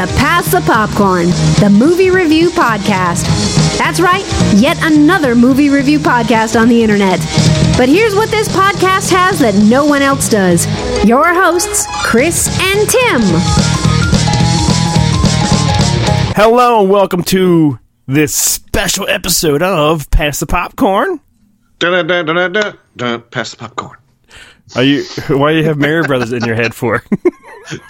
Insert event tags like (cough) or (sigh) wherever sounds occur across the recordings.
to Pass the Popcorn, the movie review podcast. That's right, yet another movie review podcast on the internet. But here's what this podcast has that no one else does your hosts, Chris and Tim. Hello and welcome to this special episode of Pass the Popcorn. Dun, dun, dun, dun, dun, dun, pass the popcorn. Are you? Why do you have Mario Brothers in your head for? (laughs) (laughs)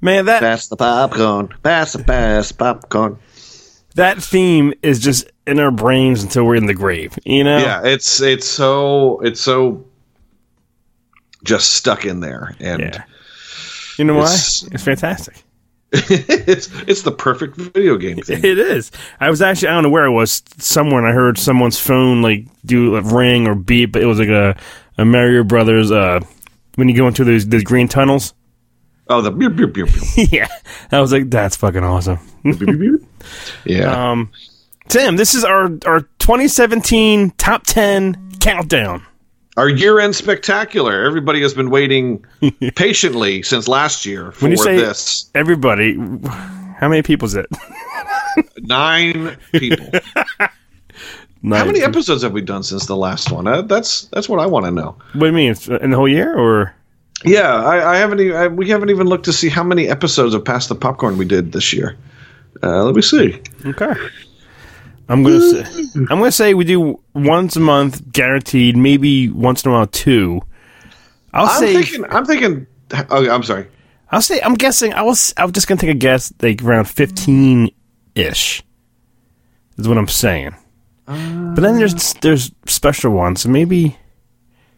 Man, that Pass the popcorn. Pass the pass popcorn. that theme is just in our brains until we're in the grave. You know? Yeah, it's it's so it's so just stuck in there, and Yeah. You know why? It's- It's fantastic. (laughs) it's it's the perfect video game thing. It is. I was actually I don't know where I was somewhere, and I heard someone's phone like do a ring or beep, but it was like a, a Mario Brothers. Uh, when you go into those those green tunnels. Oh, the beep, beep, beep, beep, (laughs) yeah, I was like, that's fucking awesome. beep, beep, beep. (laughs) yeah. Um, Tim, this is our our 2017 top 10 countdown. Our year-end spectacular. Everybody has been waiting (laughs) patiently since last year for When you say this. everybody, how many people is it? (laughs) Nine people. (laughs) How many episodes have we done since the last one? Uh, that's that's what I want to know. What do you mean? In the whole year, or Yeah, I, I haven't. Even, I, we haven't even looked to see how many episodes of Pass the Popcorn we did this year. Uh, let me see. okay? I'm gonna say mm. I'm gonna say we do once a month, guaranteed. Maybe once in a while two. I'll I'm say thinking. I'm thinking. Oh, I'm sorry. I'll say I'm guessing. I was I was just gonna take a guess, like around 15 ish. Is what I'm saying. but then there's ah. there's special ones, so maybe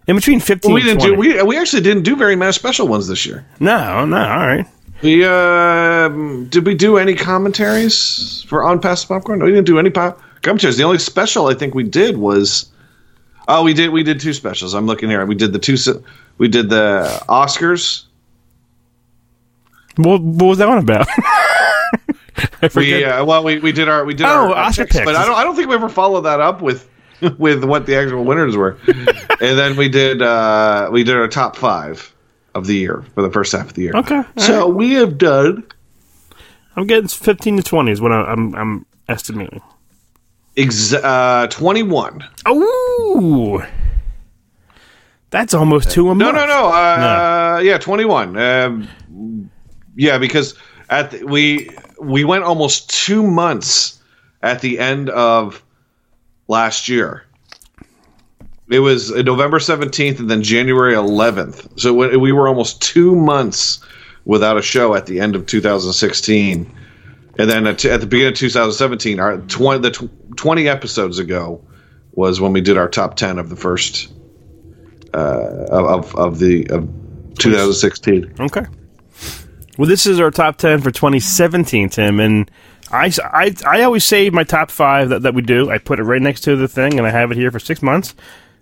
in between 15. we and didn't do. We we actually didn't do very many special ones this year. No, no, all right. We uh, did we do any commentaries for on Pass Popcorn? No, we didn't do any pop commentaries. The only special I think we did was. Oh, we did. We did two specials. I'm looking here. We did the two. We did the Oscars. What, what was that one about? (laughs) We uh, well, we, we did our we did Oh, our, our Oscar picks, picks. but I don't I don't think we ever followed that up with (laughs) with what the actual winners were. (laughs) and then we did uh, we did our top five of the year for the first half of the year. Okay, so we have done I'm getting 15 to 20 is what I, I'm I'm estimating. ex- uh, twenty one. Oh, that's almost two a No, month. no, no. Uh, Yeah, twenty one. Um, yeah, because at the, we we went almost two months at the end of last year. It was November seventeenth and then January eleventh. So we we were almost two months without a show at the end of 2016, and then at, at the beginning of 2017, our twenty the tw- twenty episodes ago was when we did our top ten of the first uh, of of the of 2016. Okay. Well, this is our top 10 for 2017, Tim. And I, I, I always save my top five that, that we do. I put it right next to the thing, and I have it here for six months.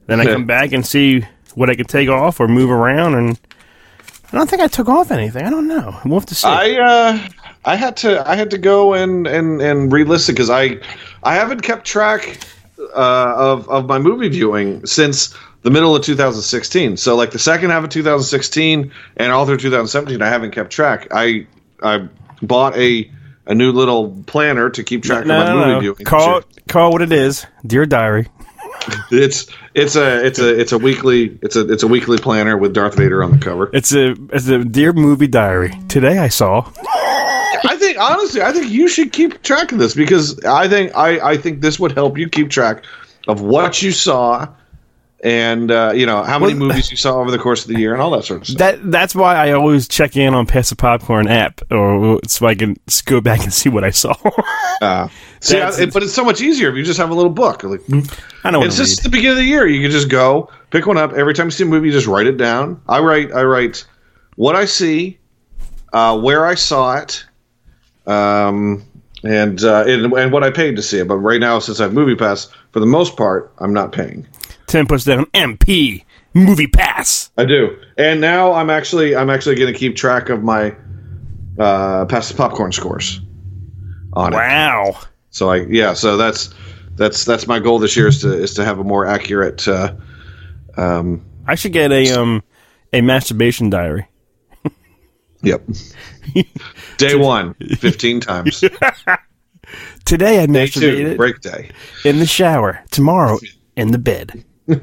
Then I come back and see what I can take off or move around. And I don't think I took off anything. I don't know. We'll have to see. I uh, I had to I had to go and and and re-listen because I I haven't kept track uh, of of my movie viewing since the middle of 2016. So like the second half of 2016 and all through 2017, I haven't kept track. I I bought a a new little planner to keep track no, of my no, movie no. viewing. Call, call what it is. Dear Diary. It's it's a it's a it's a weekly it's a it's a weekly planner with Darth Vader on the cover. It's a, it's a Dear Movie Diary. Today I saw. I think honestly, I think you should keep track of this because I think I, I think this would help you keep track of what you saw and uh, you know how many Well- movies you saw over the course of the year and all that sort of stuff. That that's why I always check in on Pass the Popcorn app, or so I can go back and see what I saw. (laughs) Uh, see, I- but it's so much easier if you just have a little book. Like, I don't it's just read. the beginning of the year. You can just go pick one up every time you see a movie. You just write it down. I write I write what I see, uh, where I saw it, um, and, uh, and and what I paid to see it. But right now, since I have Movie Pass, for the most part, I'm not paying. Tim puts down MP Movie Pass. I do, and now I'm actually I'm actually going to keep track of my uh, pass the popcorn scores on it. Wow. So I yeah, so that's that's that's my goal this year is to is to have a more accurate. Uh, um, I should get a um a masturbation diary. (laughs) Yep. (laughs) Day one, 15 times. (laughs) Today I Day two, masturbated break day. in the shower. Tomorrow in the bed. (laughs)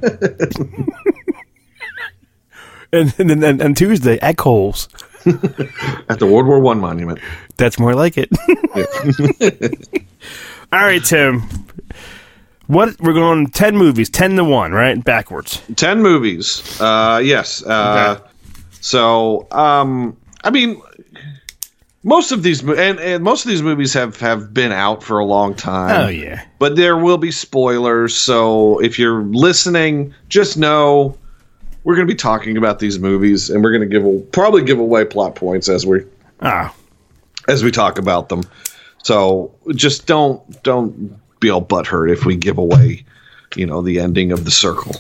and, and then and, Tuesday at Coles. (laughs) At the World War One monument. That's more like it. (laughs) All right, Tim. What we're going ten movies, ten to one, right? Backwards. 10 movies. Uh, yes. Uh, Okay. So, um, I mean, most of these and, and most of these movies have have been out for a long time. Oh yeah. but there will be spoilers. So if you're listening, just know we're going to be talking about these movies, and we're going to give probably give away plot points as we Ah, as we talk about them. So just don't don't be all butthurt if we give away, you know, the ending of the circle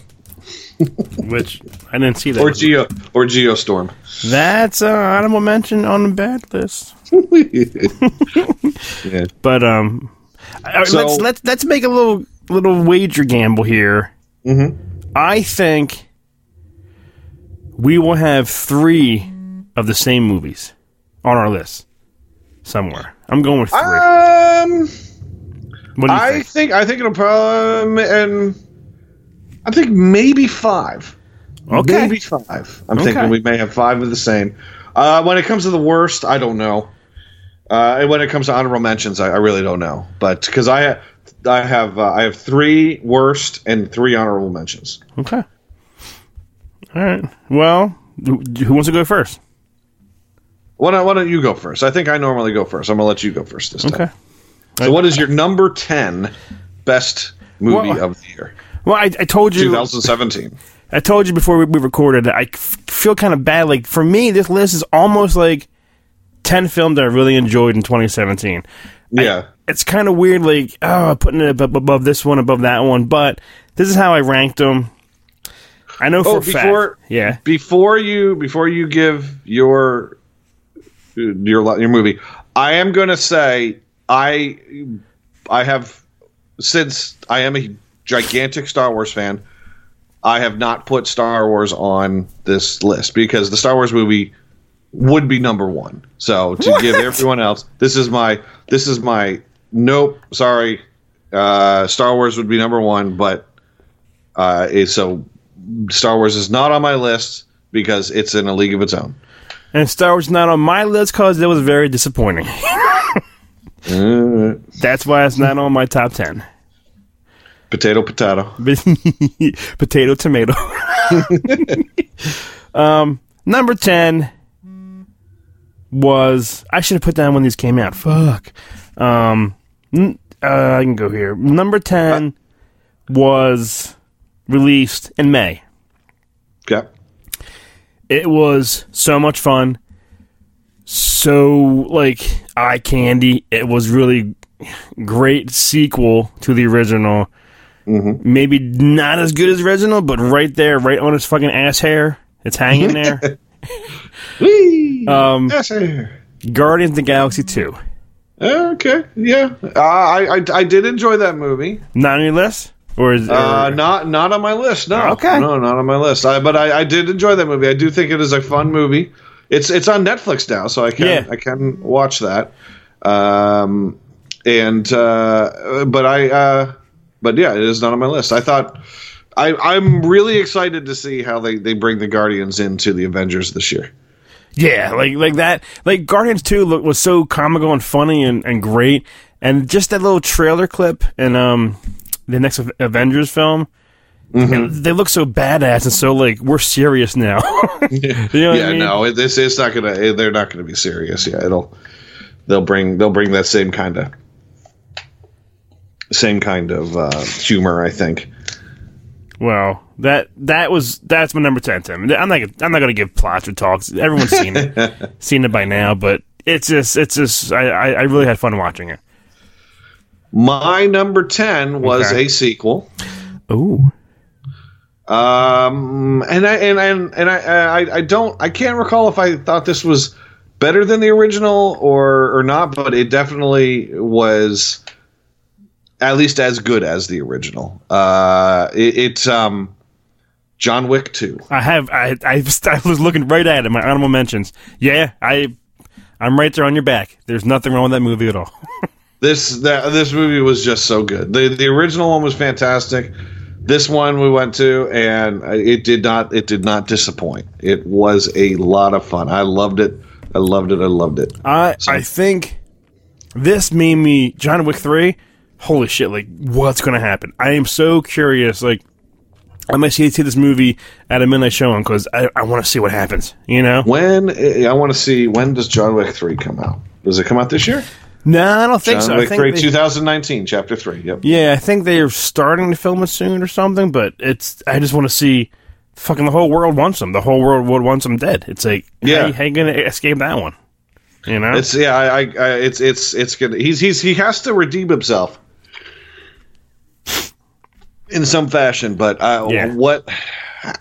(laughs) which I didn't see that. or Geo or Geostorm. That's uh, honorable mention on the bad list. (laughs) (laughs) yeah. But um, So- let's let's let's make a little little wager gamble here. Mm-hmm. I think we will have three of the same movies on our list somewhere. I'm going with three. Um, what do you I think? think I think it'll probably and I think maybe five. Okay. Maybe five. I'm Okay. thinking we may have five of the same. Uh, when it comes to the worst, I don't know. Uh, and when it comes to honorable mentions, I, I really don't know. But because I, I have uh, I have three worst and three honorable mentions. Okay. All right. Well, who wants to go first? Why don't, why don't you go first? I think I normally go first. I'm gonna let you go first this time. Okay. So, what is your number ten best movie Well, of the year? Well, I, I told you 2017. I told you before we, we recorded I f- feel kind of bad. Like for me, this list is almost like ten films that I really enjoyed in 2017. Yeah. It's kind of weird, like oh, putting it above, above this one, above that one. But this is how I ranked them. I know for Oh, a fact. before Yeah. before you before you give your your your movie, I am going to say I I have since I am a gigantic Star Wars fan, I have not put Star Wars on this list because the Star Wars movie would be number one. So to give everyone else, this is my this is my nope. Sorry, uh, Star Wars would be number one, but uh, so Star Wars is not on my list because it's in a league of its own. And Star Wars is not on my list because it was very disappointing. (laughs) That's why it's not on my top ten. Potato, potato. (laughs) Potato, tomato. (laughs) um, number ten was I should have put down when these came out. Fuck. Um, n- uh, I can go here. Number ten was released in May. Okay. It was so much fun. So like eye candy. It was really great sequel to the original. Maybe not as good as Reginald, but right there, right on his fucking ass hair. It's hanging (laughs) there. Whee! um, Yes, sir. Guardians of the Galaxy 2. Okay. Yeah. Uh, I, I I did enjoy that movie. Not on your list? Or is Uh, not not on my list. No. Okay. No, not on my list. I, but I, I did enjoy that movie. I do think it is a fun movie. It's it's on Netflix now, so I can Yeah. I can watch that. Um, and uh, but I uh, but yeah, it is not on my list. I thought I I'm really excited to see how they they bring the Guardians into the Avengers this year. Yeah, like like that. Like Guardians Two look, was so comical and funny and, and great, and just that little trailer clip and um the next Avengers film. Mm-hmm. They look so badass and so like we're serious now. (laughs) you know yeah, I mean? no, this it's not gonna. They're not gonna be serious. Yeah, it'll they'll bring they'll bring that same kind of same kind of uh, humor. I think. Well, that that was that's my number ten. Tim. I'm not I'm not gonna give plots or talks. Everyone's seen it, (laughs) seen it by now. But it's just it's just I I, I really had fun watching it. My number ten was Okay. a sequel. Ooh, Um, and I and and and I, I I don't I can't recall if I thought this was better than the original or or not, but it definitely was at least as good as the original. Uh, it, it um John Wick Two. I have. I, I (laughs) I was looking right at it. My honorable mentions. Yeah, I I'm right there on your back. There's nothing wrong with that movie at all. (laughs) This that this movie was just so good. The the original one was fantastic. This one we went to and it did not it did not disappoint. It was a lot of fun. I loved it. I loved it. I loved it. I I think this made me John Wick three. Holy shit! Like what's gonna happen? I am so curious. Like I might see, see this movie at a midnight showing because I, I want to see what happens. You know? When eh, I want to see when does John Wick three come out? Does it come out this year? No, I don't think John so. I Wick think three, they- 2019, chapter three. Yep. Yeah, I think they're starting to film it soon or something, but it's I just want to see fucking the whole world wants them. The whole world would wants them dead. It's like Yeah. how, how you gonna escape that one? You know? It's yeah, I, I, I it's it's it's good. He's he's he has to redeem himself in some fashion, but uh, Yeah. what,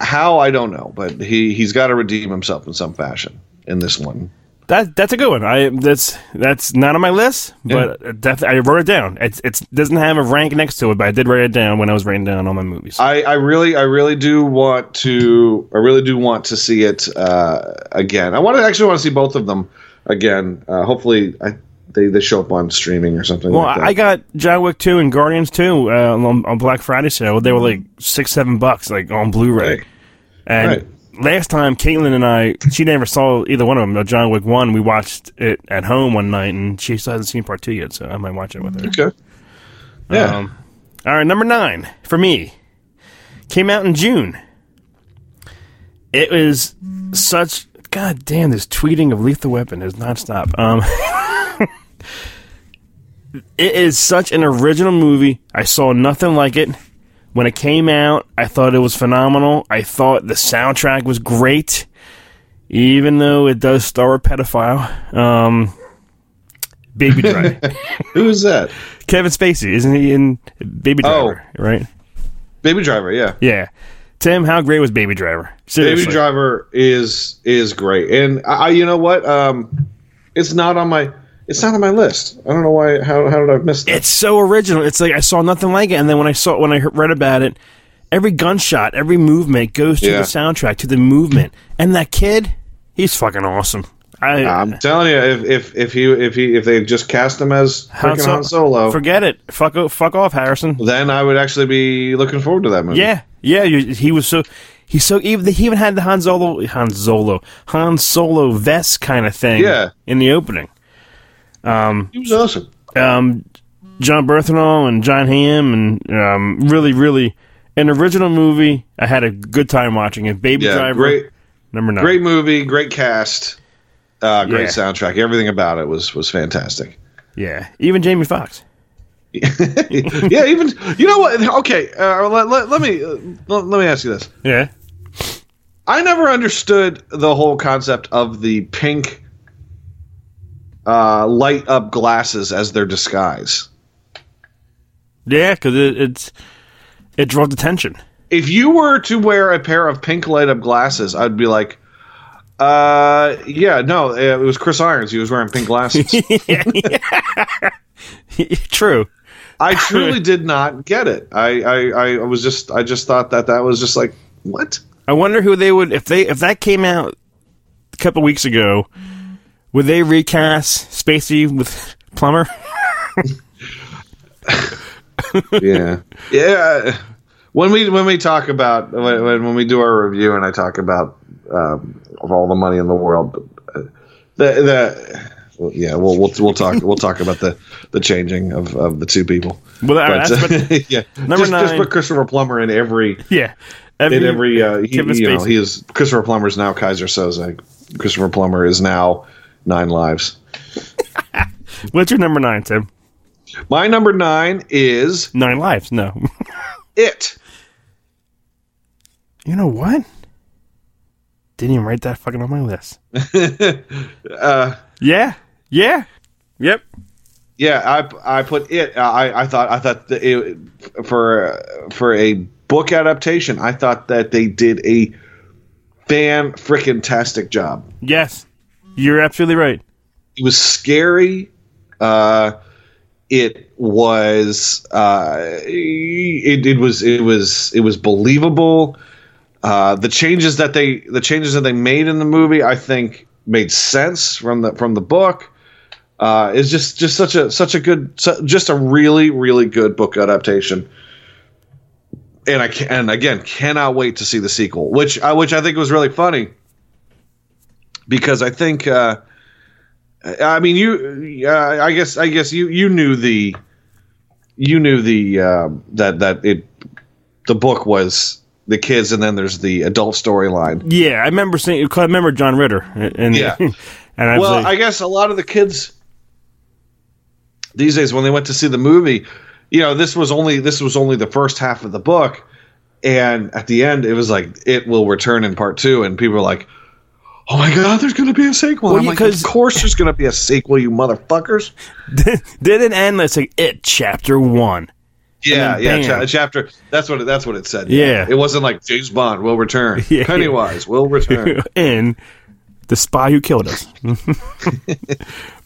how I don't know, but he he's got to redeem himself in some fashion in this one. that that's a good one. I that's that's not on my list, but def- I wrote it down. It it's doesn't have a rank next to it, but I did write it down when I was writing down all my movies. I, I really I really do want to I really do want to see it uh, again. I want to actually want to see both of them again. Uh, hopefully, I, they they show up on streaming or something. well, like that. I got John Wick two and Guardians two uh, on, on Black Friday sale. They were like six seven bucks, like on Blu-ray. Right. And Right. last time, Caitlin and I, she never saw either one of them. John Wick 1, we watched it at home one night, and she still hasn't seen part 2 yet, so I might watch it with her. okay. Yeah. Um, all right, number 9 for me came out in June. It was such. God damn, this tweeting of Lethal Weapon is nonstop. Um, (laughs) it is such an original movie. I saw nothing like it. When it came out, I thought it was phenomenal. I thought the soundtrack was great, even though it does star a pedophile. Um, Baby (laughs) Driver. Who is that? Kevin Spacey, isn't he in Baby Driver? Right? Baby Driver. Yeah. Yeah. Tim, how great was Baby Driver? Seriously. Baby Driver is is great, and I, I- you know what? Um, it's not on my it's not on my list. I don't know why. How how did I miss that? It's so original. It's like I saw nothing like it, and then when I saw when I read about it, every gunshot, every movement goes to Yeah. the soundtrack, to the movement, and that kid, he's fucking awesome. I I'm telling you, if if if he if he if they just cast him as Han Sol- Han Solo, forget it. Fuck o- fuck off, Harrison. then I would actually be looking forward to that movie. Yeah, yeah. You, he was so he's so even he even had the Han Solo Han Solo Han Solo vest kind of thing. Yeah. in the opening. He was awesome. um, Jon Bernthal and Jon Hamm, and um, really, really an original movie. I had a good time watching it. Baby Yeah, Driver, great number nine. great movie, great cast, uh, great Yeah. soundtrack. Everything about it was was fantastic. Yeah, even Jamie Foxx. (laughs) yeah, even you know what? Okay, uh, let, let, let me uh, let, let me ask you this. Yeah, I never understood the whole concept of the pink uh, light up glasses as their disguise. yeah, because it, it's it draws attention. If you were to wear a pair of pink light up glasses, I'd be like, uh, yeah, no, it was Chris Irons. He was wearing pink glasses. (laughs) (laughs) True. I truly did not get it. I, I, I was just, I just thought that that was just like, what? I wonder who they would if they if that came out a couple weeks ago. Would they recast Spacey with Plummer? (laughs) yeah, yeah. When we when we talk about when when we do our review and I talk about um, of all the money in the world, uh, the the well, yeah we'll we'll we'll talk we'll talk about the the changing of, of the two people. Well, But, that's (laughs) what- yeah, Number just, just put Christopher Plummer in every yeah. in every uh, he, you know he is Christopher Plummer is now Keyser Soze. Christopher Plummer is now Nine Lives. (laughs) What's your number nine, Tim? My number nine is Nine lives. No. (laughs) it. You know what? Didn't even write that fucking on my list. (laughs) Uh, Yeah. Yeah. Yep. Yeah, I I put it. I I thought I thought that it, for for a book adaptation, I thought that they did a fan freaking tastic job. Yes. You're absolutely right. It was scary. Uh, it was uh, it, it was it was it was believable. Uh, the changes that they the changes that they made in the movie, I think, made sense from the from the book. Uh, is just just such a such a good su- just a really really good book adaptation. And I can, and again cannot wait to see the sequel, which I which I think was really funny because I think uh, I mean you uh, I guess I guess you you knew the you knew the uh, that that it the book was the kids and then there's the adult storyline. Yeah, I remember seeing I remember John Ritter, and Yeah. (laughs) and I Well, like, I guess a lot of the kids these days when they went to see the movie, you know, this was only this was only the first half of the book, and at the end it was like it will return in part two, and people were like, "Oh my god, there's going to be a sequel!" Well, yeah, like, "Of course, there's going to be a sequel, you motherfuckers!" (laughs) did it end? Let's like it chapter one. Yeah, then yeah. chapter. That's what. It, that's what it said. Yeah. It wasn't like James Bond will return. (laughs) Yeah. Pennywise will return. (laughs) and the spy who killed us.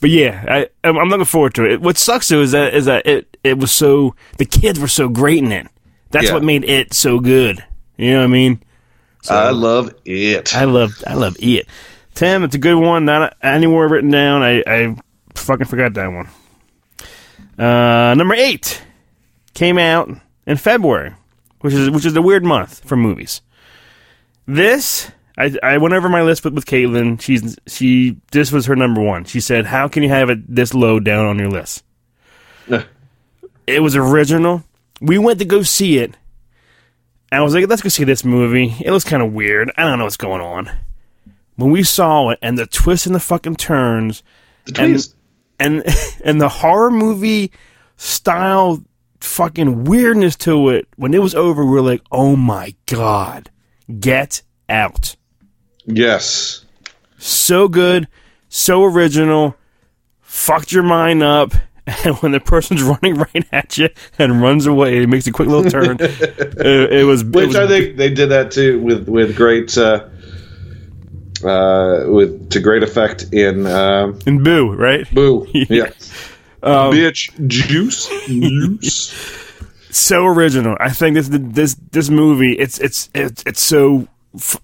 but yeah, I, I'm I'm looking forward to it. What sucks though is that is that it it was so the kids were so great in it. That's Yeah. what made it so good. You know what I mean? I love it. I love I love it. Tim, it's a good one. Not anywhere written down. I I fucking forgot that one. Uh, number eight came out in February, which is which is a weird month for movies. This I I went over my list with, with Caitlin. She's she this was her number one. She said, "How can you have it this low down on your list?" It was original. We went to go see it. And I was like, let's go see this movie. It looks kind of weird. I don't know what's going on. When we saw it and the twists and the fucking turns the and and (laughs) and the horror movie style fucking weirdness to it, when it was over, we were like, oh my god, get out. Yes. So good, so original, fucked your mind up. (laughs) And when the person's (laughs) running right at you and runs away, it makes a quick little turn. (laughs) it, it was, it Which was I think they did that too with with great uh, uh, with to great effect in um, in Boo, right? Boo. Yeah. Um, Bitch juice. juice. so original. I think this this this movie it's it's it's it's so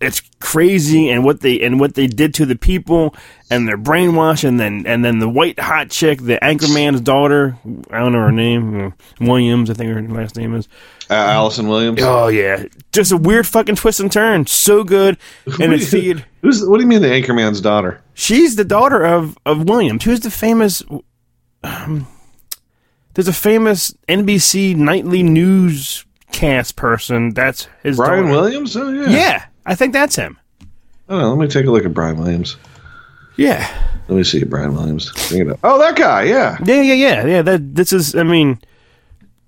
it's crazy and what they and what they did to the people and their brainwash and then and then the white hot chick, the Anchorman's daughter, I don't know her name, uh, Williams, I think her last name is. Uh, Allison Williams. Oh yeah, just a weird fucking twist and turn, so good. And it's the Who's what do you mean the Anchorman's daughter? she's the daughter of of Williams, who's the famous. Um, there's a famous NBC nightly newscast person. That's his Brian daughter. Williams? Oh yeah. Yeah, I think that's him. I. Let me take a look at Brian Williams. Yeah, Let me see Brian Williams. Bring it up. Oh, that guy. Yeah. yeah, yeah, yeah, yeah. That this is. I mean,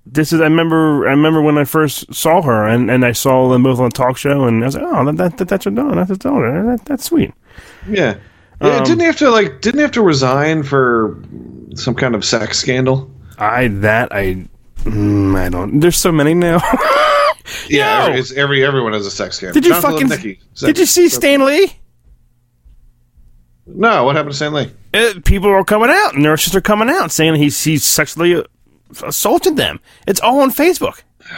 this is. I remember. I remember when I first saw her, and, and I saw them both on a talk show, and I was like, oh, that, that, that's your daughter. That's his daughter. That, that's sweet. Yeah. Yeah, Um, didn't he have to like? Didn't he have to resign for some kind of sex scandal? I that I. Mm, I don't. There's so many now. (laughs) Yeah, it's every everyone has a sex scandal. Did you Jonathan fucking? Did you see Stan Lee? No, what happened to Stan Lee? uh, people are coming out, nurses are coming out saying he's he's sexually assaulted them. It's all on Facebook. (sighs)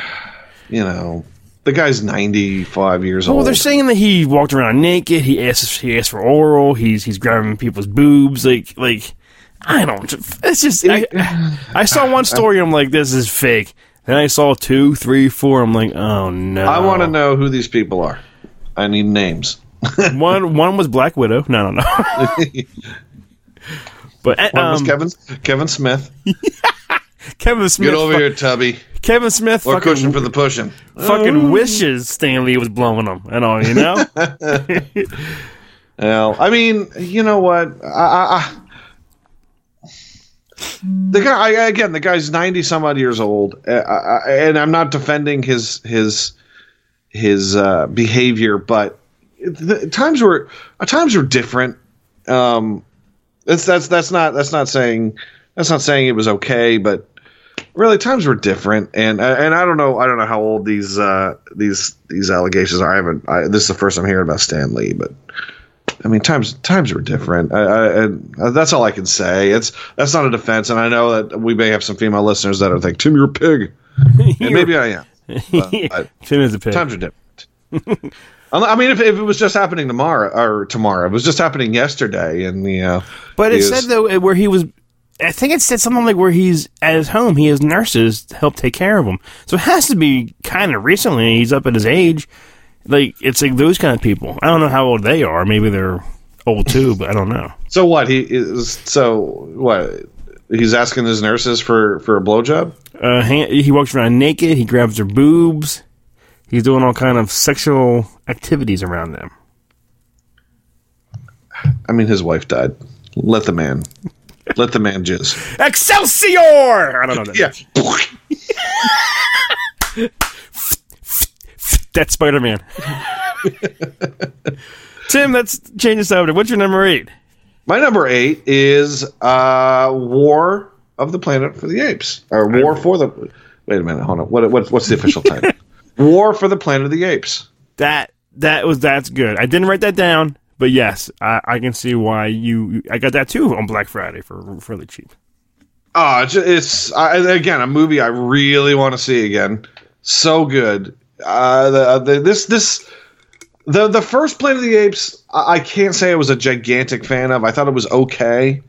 You know, the guy's ninety five years Well, old. Well, they're saying that he walked around naked. He asked he asked for oral. He's he's grabbing people's boobs. Like like I don't. It's just I, I saw one (laughs) story. I'm like, this is fake. Then I saw two, three, four. I'm like, oh no. I want to know who these people are. I need names. (laughs) one one was Black Widow. No, no, no. (laughs) but uh, One was um, Kevin Kevin Smith. Kevin Smith. Get over fu- here, Tubby. Kevin Smith. Or fucking, cushion for the pushing. fucking wishes Stan Lee was blowing them and all, you know? Well, I mean, you know what? I, I, I, the guy I, again, the guy's ninety some odd years old, uh, I- and I'm not defending his his his uh, behavior, but the, times were uh, times were different. Um, that's that's that's not that's not saying that's not saying it was okay, but really times were different, and uh, and I don't know I don't know how old these uh, these these allegations are. I haven't. I, this is the first I'm hearing about Stan Lee, but. I mean, times times were different. I, I, I, that's all I can say. It's that's not a defense, and I know that we may have some female listeners that are like, "Tim, you're a pig," (laughs) and maybe I am. (laughs) I, Tim is a pig. times are different. (laughs) I mean, if, if it was just happening tomorrow or tomorrow, it was just happening yesterday, and you know, But it was- said though where he was. I think it said something like where he's at his home. He has nurses to help take care of him. So it has to be kind of recently. He's up at his age. Like it's like those kind of people. I don't know how old they are. Maybe they're old too, but I don't know. So what he is? So what? He's asking his nurses for for a blowjob. Uh, han- he walks around naked. He grabs their boobs. He's doing all kind of sexual activities around them. I mean, his wife died. Let the man. Let the man jizz. (laughs) Excelsior! I don't know. That Yeah. (laughs) That's Spider Man. (laughs) Tim, let's change the subject. What's your number eight? My number eight is uh, War of the Planet for the Apes, or War for the. Wait a minute, hold on. What, what what's the official (laughs) title? War for the Planet of the Apes. That that was that's good. I didn't write that down, but yes, I, I can see why you. I got that too on Black Friday for really cheap. Oh, it's, it's I, again a movie I really want to see again. So good. Uh, the, the this this the the first Planet of the Apes. I, I can't say I was a gigantic fan of. I thought it was okay.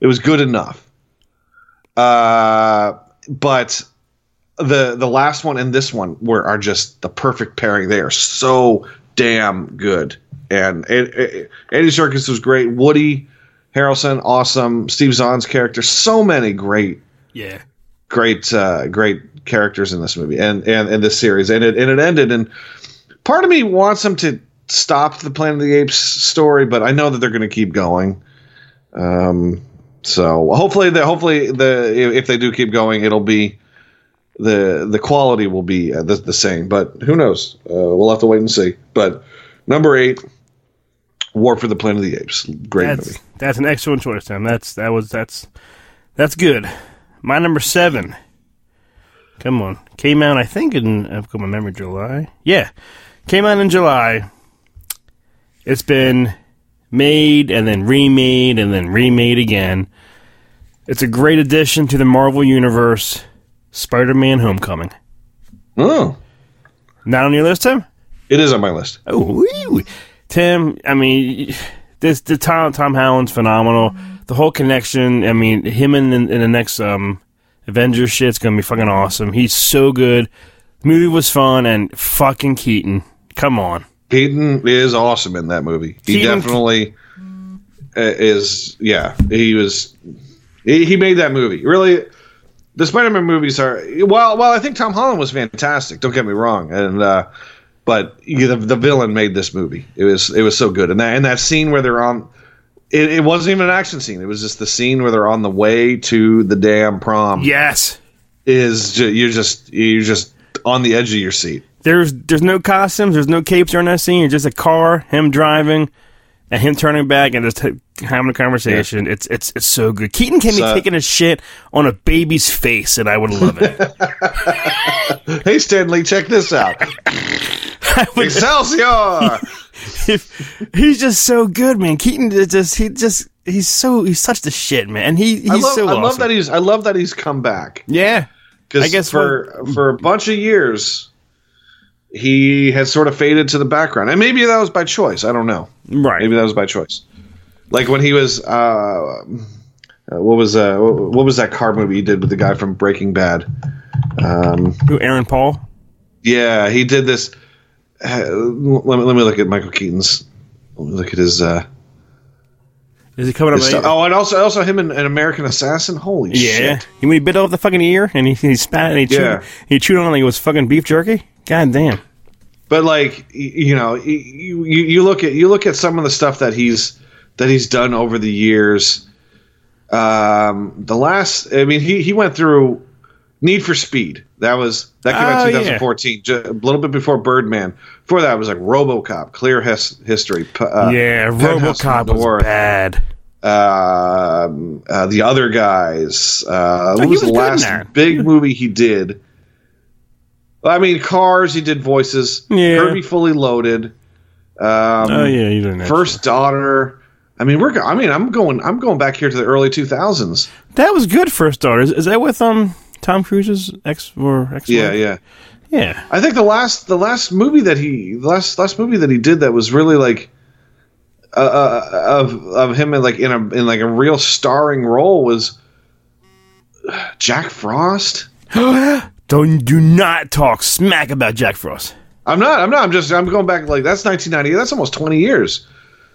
It was good enough. Uh, but the the last one and this one were are just the perfect pairing. They are so damn good. And it, it, Andy Serkis was great. Woody Harrelson, awesome. Steve Zahn's character, so many great, Yeah, great, uh, great characters in this movie and and in this series. And it and it ended. And part of me wants them to stop the Planet of the Apes story, but I know that they're going to keep going. Um, so hopefully, the hopefully the if they do keep going, it'll be the the quality will be uh, the, the same. But who knows? Uh, we'll have to wait and see. But number eight, War for the Planet of the Apes, great that's movie. that's an excellent choice, Tim. That's that was that's that's good. My number seven. Come on, came out I think in I've got my memory July. Yeah, came out in July. It's been made and then remade and then remade again. It's a great addition to the Marvel universe. Spider-Man: Homecoming. Oh, Not on your list, Tim? it is on my list. Oh, wee-wee. Tim. I mean, this the Tom Tom Holland's phenomenal. The whole connection. I mean, him in, in, the next um, Avengers shit's gonna be fucking awesome. He's so good. The movie was fun and fucking Keaton. Come on. Keaton is awesome in that movie. He Keaton- definitely uh, is. Yeah, he was. He, he made that movie. Really, the Spider-Man movies are. Well, well, I think Tom Holland was fantastic. Don't get me wrong, and uh, but yeah, the, the villain made this movie. It was it was so good, and that and that scene where they're on. It, it wasn't even an action scene. It was just the scene where they're on the way to the damn prom. Yes. Is ju- you're just you're just on the edge of your seat. There's there's no costumes. There's no capes during that scene. It's just a car, him driving, and him turning back and just t- having a conversation. It's it's it's so good. Keaton can be taking a shit on a baby's face, and I would love it. (laughs) Hey Stanley, check this out. (laughs) I would Excelsior! If he's just so good, man. Keaton is just he just he's so he's such the shit, man. And he he's I love, so I love that he's I love that he's come back yeah, because I guess for for a bunch of years he has sort of faded to the background, and maybe that was by choice. I don't know. right. Maybe that was by choice. Like when he was uh, uh, what was uh, what was that car movie he did with the guy from Breaking Bad? Um, Who Aaron Paul? yeah, he did this. Uh, let, me, let me look at Michael Keaton's. Let me look at his. Uh, Is he coming up? Oh, and also also him in an American Assassin. Holy yeah. shit! He when he bit off the fucking ear and he, he spat and he chewed Yeah. he chewed on it like it was fucking beef jerky. God damn. but like you know you, you you look at you look at some of the stuff that he's that he's done over the years um the last i mean he he went through need for speed that was that came out Oh, in yeah. 2014 ju- a little bit before birdman before that it was like robocop clear his, history uh, yeah, RoboCop was bad. um, uh, the other guys. Uh, what was, was the last big movie he did? I mean, Cars. He did voices. Yeah. Herbie Fully Loaded. Um, Oh yeah, you didn't. First Daughter. I mean, we're. go- I mean, I'm going. I'm going back here to the early 2000s. that was good. First daughter is, is that with um Tom Cruise's ex or ex? Yeah, yeah. Yeah. I think the last the last movie that he the last last movie that he did that was really like uh, uh, of of him in like in a in like a real starring role was Jack Frost. (gasps) Don't do not talk smack about Jack Frost. I'm not. I'm not. I'm just. I'm going back like that's 1990. That's almost 20 years.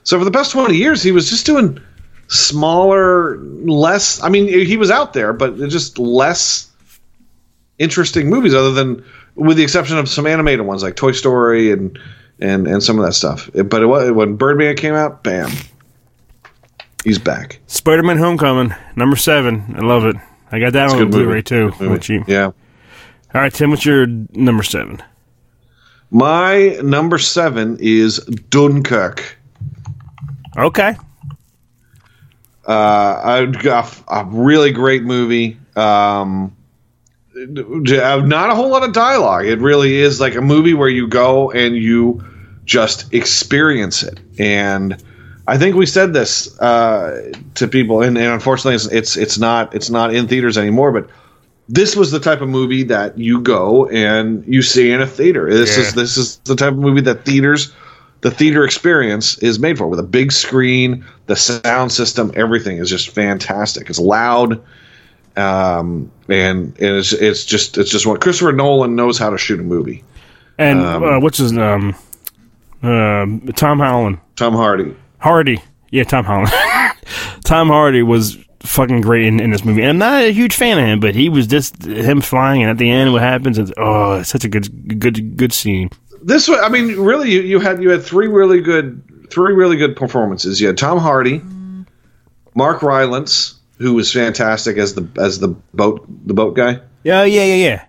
So for the past 20 years, he was just doing smaller, less. I mean, he was out there, but just less interesting movies. Other than, with the exception of some animated ones like Toy Story and and and some of that stuff. But it, when Birdman came out, bam, he's back. Spider-Man: Homecoming, number seven. I love it. I got that It's a on. Blu-ray too. You. Yeah. All right, Tim. What's your number seven? My number seven is Dunkirk. Okay. Uh, a, a really great movie. Um, not a whole lot of dialogue. It really is like a movie where you go and you just experience it. And I think we said this uh, to people, and, and unfortunately, it's, it's it's not it's not in theaters anymore. But this was the type of movie that you go and you see in a theater. This Yeah. is this is the type of movie that theaters, the theater experience is made for, with a big screen, the sound system, everything is just fantastic. It's loud, um, and, and it's it's just it's just what Christopher Nolan knows how to shoot a movie. And uh, what's his um, um, Tom Holland, Tom Hardy. Hardy. Yeah, Tom Holland. (laughs) Tom Hardy was fucking great in, in this movie. And I'm not a huge fan of him, but he was just him flying, and at the end, what happens? Is, oh, it's such a good, good, good scene. This was, I mean, really, you, you had you had three really good three really good performances. You had Tom Hardy, Mark Rylance, who was fantastic as the as the boat the boat guy, Yeah, yeah, yeah, yeah.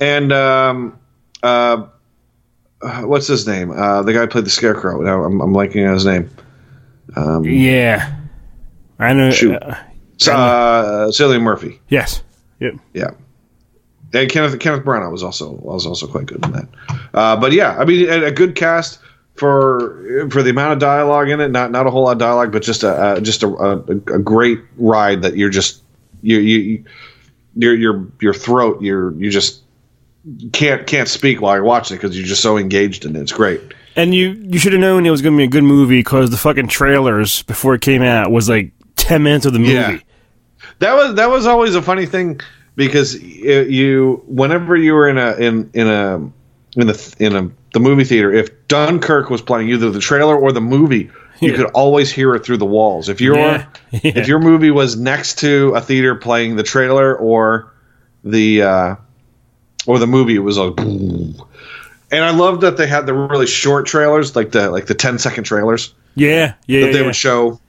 and um, uh, what's his name? Uh, the guy who played the Scarecrow. Now I'm, I'm blanking on his name. Yeah. I know. Shoot. uh, Uh, Cillian Murphy. yes. Yep. Yeah. And Kenneth Kenneth Branagh was also was also quite good in that. Uh, but yeah, I mean, a, a good cast for for the amount of dialogue in it. Not not a whole lot of dialogue, but just a, a just a, a, a great ride that you're just you you your your your throat you're you just can't can't speak while you're watching it because you're just so engaged in it. It's great. And you you should have known it was going to be a good movie because the fucking trailers before it came out was like ten minutes of the movie. Yeah. That was that was always a funny thing because you whenever you were in a in in a in the in a the movie theater if Dunkirk was playing either the trailer or the movie you Yeah. could always hear it through the walls if your Yeah. (laughs) Yeah. if your movie was next to a theater playing the trailer or the uh, or the movie it was like and I love that they had the really short trailers like the like the 10 second trailers Yeah, yeah, that they would show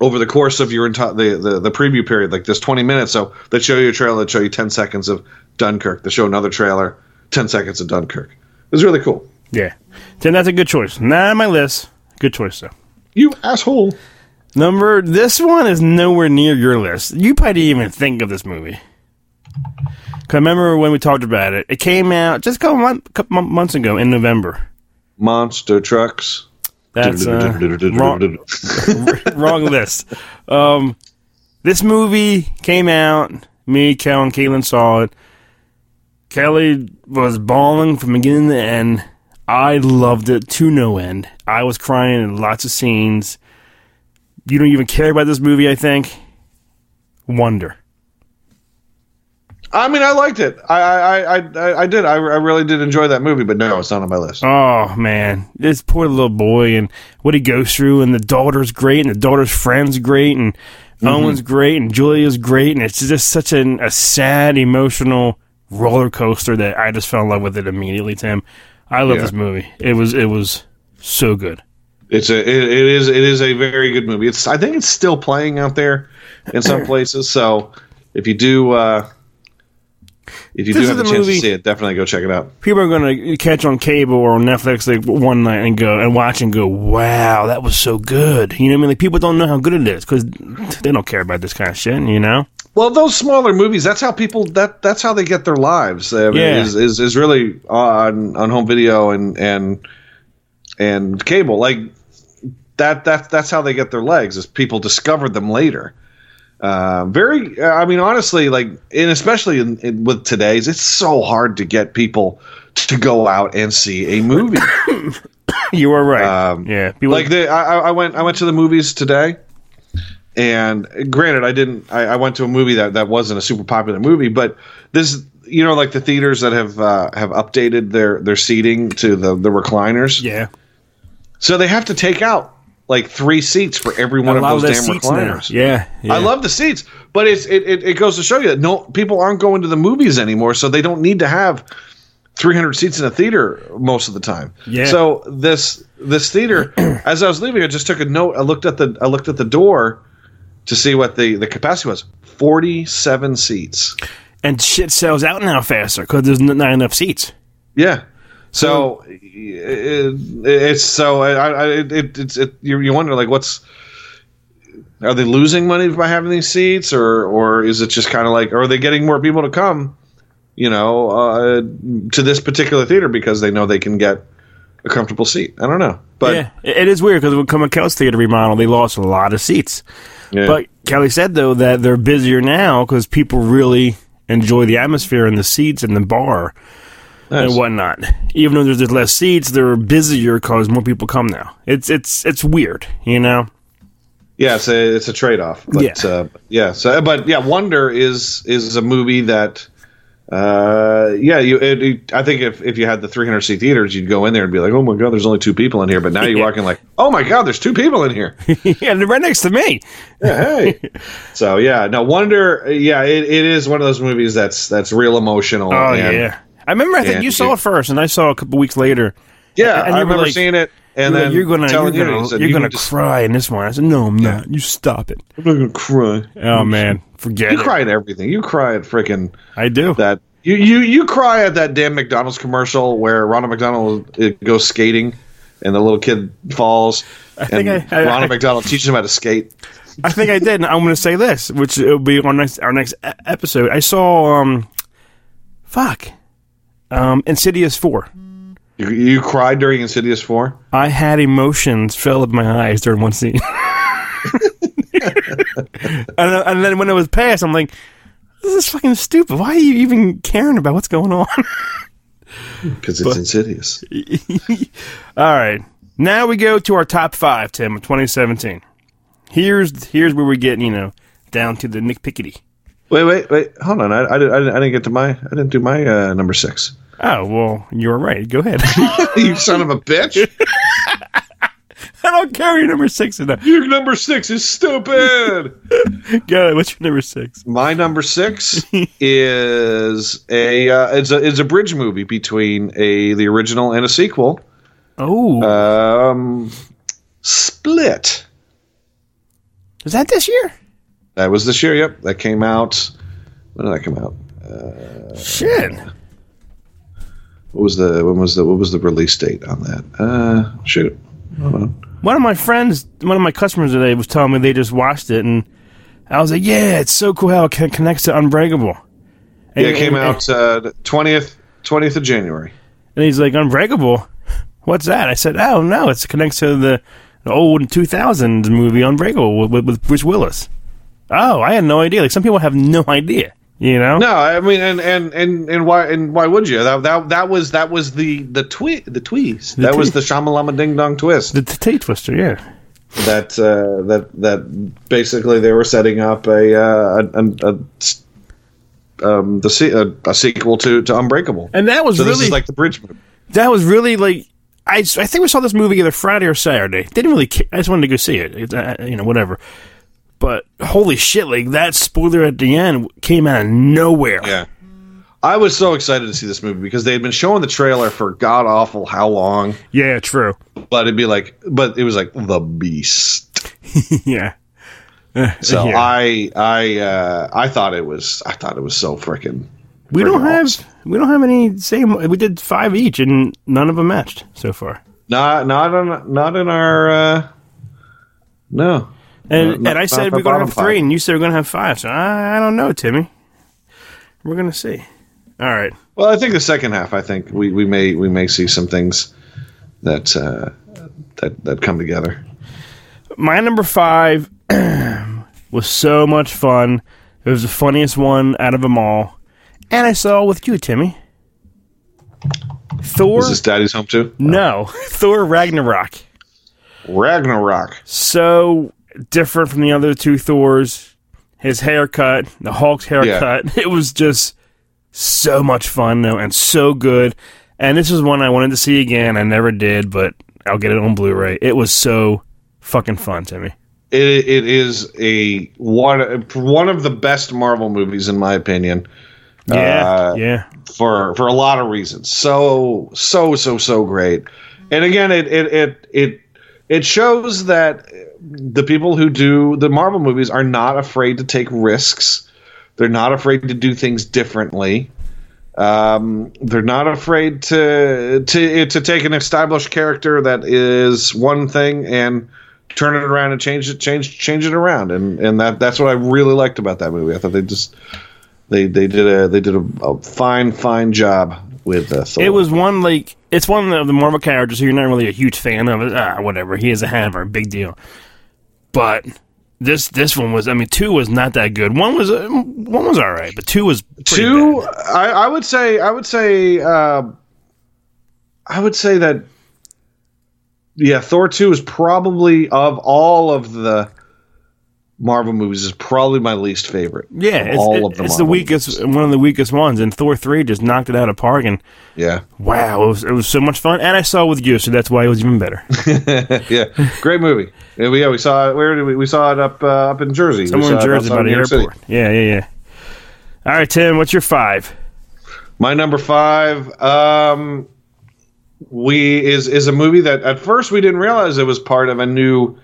over the course of your entire the, the the preview period, like this twenty minutes. So they'd show you a trailer, they'd show you ten seconds of Dunkirk, they show another trailer, ten seconds of Dunkirk. It was really cool. Yeah. Tim, that's a good choice. Not on my list. Good choice though. You asshole. Number this one is nowhere near your list. You probably didn't even think of this movie. Cause I remember when we talked about it. It came out just a couple, month, couple months ago in November. Monster trucks. That's uh, wrong, (laughs) wrong list. Um, this movie came out. Me, Kel, and Caitlin saw it. Kelly was bawling from beginning to end. I loved it to no end. I was crying in lots of scenes. You don't even care about this movie, I think. Wonder. I mean, I liked it. I I I I, did. I, I really did enjoy that movie, but no, it's not on my list. Oh man, this poor little boy and what he goes through, and the daughter's great, and the daughter's friend's great, and mm-hmm. Owen's great, and Julia's great, and it's just such an, a sad, emotional roller coaster that I just fell in love with it immediately. Tim, I love Yeah. this movie. It was it was so good. It's a it, it is it is a very good movie. It's I think it's still playing out there in some (clears throat) places. So if you do uh, if you This do have the a chance movie- to see it, definitely go check it out. People are gonna catch on cable or on Netflix like one night and go and watch and go, "Wow, that was so good." You know what I mean? Like people don't know how good it is because they don't care about this kind of shit. You know? Well, those smaller movies, that's how people that that's how they get their lives. I mean, Yeah. is, is is really on on home video and and and cable. Like that that that's how they get their legs. Is people discovered them later. Uh, very, I mean, honestly, like, and especially in, in, with today's, it's so hard to get people to go out and see a movie. (coughs) You were right. Um, yeah, people, like the, I, I went, I went to the movies today, and granted, I didn't, I, I went to a movie that that wasn't a super popular movie, but this, you know, like the theaters that have uh, have updated their their seating to the the recliners, yeah. so they have to take out like three seats for every one of those damn recliners. Yeah, yeah. I love the seats, but it's it, it, it goes to show you that no people aren't going to the movies anymore, so they don't need to have 300 seats in a theater most of the time. Yeah. So this this theater, (clears throat) as I was leaving, I just took a note. I looked at the I looked at the door to see what the the capacity was. 47 seats. and shit sells out now faster because there's not enough seats. Yeah. So it, it's so I, I it, it, it's it, you, you wonder like what's are they losing money by having these seats or or is it just kind of like are they getting more people to come you know uh, to this particular theater because they know they can get a comfortable seat I don't know but yeah, it is weird because when Come Kel's Theater remodel, they lost a lot of seats. yeah. But Kelly said though that they're busier now because people really enjoy the atmosphere and the seats and the bar Nice. and whatnot. Even though there's, there's less seats, they're busier because more people come now. It's it's it's weird, you know. yeah it's a it's a trade off but Yeah. yeah. Uh, yeah so but yeah Wonder is is a movie that uh yeah you it, it- I think if if you had the 300 seat theaters you'd go in there and be like oh my god there's only two people in here but now you Yeah. walk in like oh my god there's two people in here (laughs) yeah, they're right next to me. yeah, hey (laughs) so yeah no Wonder yeah it, it is one of those movies that's that's real emotional Oh and- yeah, I remember. I think you saw it first, and I saw it a couple weeks later. yeah And I remember like- seeing it and You're then you're gonna you're gonna, said, you're "You gonna cry in this one. I said, no, I'm not. You stop it. I'm not gonna cry Oh man, forget you it. cry at everything you cry at freaking I do. that you, you you cry at that damn McDonald's commercial where Ronald McDonald uh, goes skating and the little kid falls I think and I- I- Ronald I- McDonald teaches him how to skate. I think I did. And I'm going to say this, which will be our next our next episode. I saw um, fuck, um, Insidious four. You, you cried during Insidious Four. I had emotions fill up my eyes during one scene. (laughs) (laughs) and, and then when it was past, I'm like, this is fucking stupid. Why are you even caring about what's going on? (laughs) Because it's Insidious. (laughs) All right. Now we go to our top five, Tim, of 2017. Here's here's where we get, you know, down to the Nick Pickety. Wait, wait, wait. Hold on. I, I, didn't, I, didn't, I didn't get to my. I didn't do my uh, number six. Oh, well, you're right. Go ahead. you son of a bitch! (laughs) I don't care your number six is that. Your number six is stupid. (laughs) Go. What's your number six? my number six (laughs) is a uh, it's a it's a bridge movie between a the original and a sequel. Oh, Um, Split. is that this year? That was this year. Yep, that came out. When did that come out? Shit. What was the when was the what was the release date on that? Uh, shoot. One of my friends, one of my customers today was telling me they just watched it, and I was like, "Yeah, it's so cool how it connects to Unbreakable." And, Yeah, it came and- out uh, twentieth twentieth of January. and he's like, "Unbreakable, what's that?" I said, "Oh no, it connects to the, the old 2000s movie Unbreakable with, with Bruce Willis." Oh, I had no idea. Like some people have no (laughs) idea. You know? No, I mean, and and and and why and why would you? That that that was that was the the twi the tweeze. that was twe- the shamalama ding dong twist. The, the Tate Twister, yeah. that uh, that that basically they were setting up a uh, a, a, a um the a, a sequel to to Unbreakable. And that was so really like the bridge movie. that was really like I, I think we saw this movie either Friday or Saturday. Didn't really. Ca- I just wanted to go see it. It, uh, you know, whatever. But holy shit! Like that spoiler at the end came out of nowhere. Yeah. I was so excited to see this movie because they had been showing the trailer for god awful how long, Yeah, true. but it'd be like, but it was like the beast. (laughs) yeah. So Yeah. I I uh, I thought it was I thought it was so freaking. We don't friggin' have awesome. we don't have any same. We did five each, and none of them matched so far. not not on not in our uh, no. And Not- and I said we're gonna have three, five. and you said we're gonna have five. So I, I don't know, Timmy. We're gonna see. All right. Well, I think the second half. I think we, we may we may see some things that uh, that that come together. My number five (clears throat) was so much fun. It was the funniest one out of them all. And I saw with you, Timmy. Thor. Is this Daddy's home too? no, (laughs) Thor Ragnarok. Ragnarok. So different from the other two Thors. His haircut, the Hulk's haircut. (laughs) It was just so much fun though, and so good. And this was one I wanted to see again. I never did, but I'll get it on Blu-ray. It was so fucking fun, Timmy. It, it is a one one of the best Marvel movies in my opinion. Yeah, Uh, yeah. for for a lot of reasons. So so so so great. And again, it it it it it shows that the people who do the Marvel movies are not afraid to take risks. They're not afraid to do things differently. Um, they're not afraid to to to take an established character that is one thing and turn it around and change it change change it around and and that that's what I really liked about that movie. I thought they just they they did a they did a, a fine fine job with uh, It was one like it's one of the Marvel characters who you're not really a huge fan of. Ah, whatever. He is a hammer, big deal. But this this one was. I mean, two was not that good. One was uh, one was all right, but two was two. I, I would say I would say uh, I would say that yeah, Thor two is probably of all of the Marvel movies is probably my least favorite. Yeah, it's, all it- of the it's the weakest, one of the weakest ones. And Thor three just knocked it out of park. And Yeah, wow, it was it was so much fun. And I saw it with you, so that's why it was even better. (laughs) yeah, great movie. Yeah, we, yeah, we saw it. Where did we? We saw it up uh, up in Jersey. Somewhere in Jersey by the York City. airport. Yeah, yeah, yeah. All right, Tim, what's your five? My number five, um, we is is a movie that at first we didn't realize it was part of a new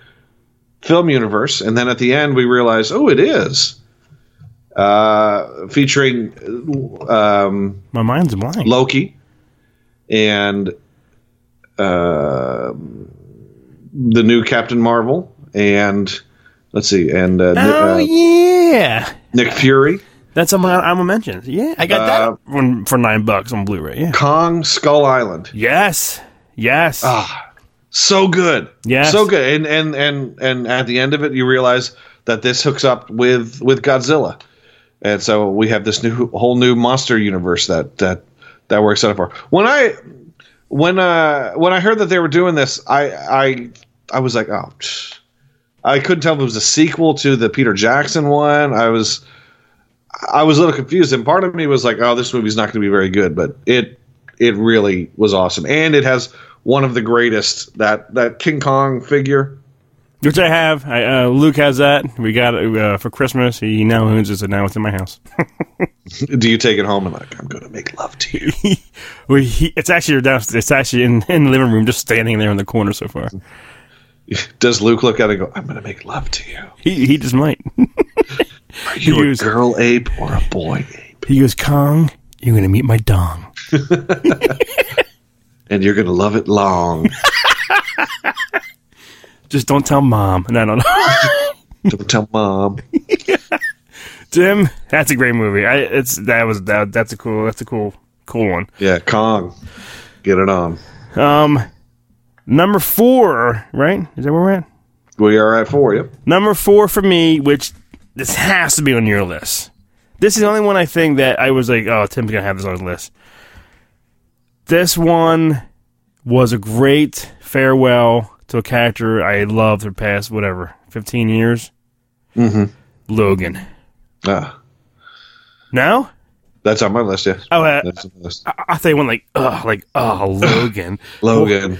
film universe, and then at the end we realized, oh, it is. Uh, featuring um, My mind's blank. Loki and uh, the new Captain Marvel, and let's see, and uh, oh uh, yeah, Nick Fury, that's something I- I'm gonna mention. Yeah, I got Uh, that one for nine bucks on Blu-ray. Yeah. Kong Skull Island. Yes. Yes. So good. Yeah so good. And and and and at the end of it you realize that this hooks up with with godzilla. And so we have this new whole new monster universe that that that we're excited for. When i when uh when i heard that they were doing this i i i was like oh i couldn't tell if it was a sequel to the peter jackson one. I was i was a little confused. And part of me was like oh this movie's not going to be very good but it it really was awesome. And it has one of the greatest that that king kong figure Which I have. I, uh, Luke has that. We got it uh, for Christmas. He now owns it, so now it's in my house. (laughs) do you take it home and like i'm going to make love to you (laughs) we, he, it's actually downstairs. It's actually in, in the living room, just standing there in the corner so far. (laughs) does luke look at it and go i'm going to make love to you He he just might. are you a goes- girl ape or a boy ape He goes, Kong, you're gonna meet my dong. And you're going to love it long (laughs) Just don't tell mom. And I don't know. don't tell mom (laughs) Tim, that's a great movie. I it's that was that that's a cool that's a cool cool one. yeah kong get it on Um, number four, right? Is that where we're at? we are at four yep Number four for me, which this has to be on your list. This is the only one I think that I was like, oh, Tim's gonna have this on his list. This one was a great farewell to a character I loved for past whatever fifteen years. Mm-hmm. Logan. ah No, that's on my list yeah oh, uh, that's on my list. I, I Hugh went like, oh, like oh, (laughs) Logan. logan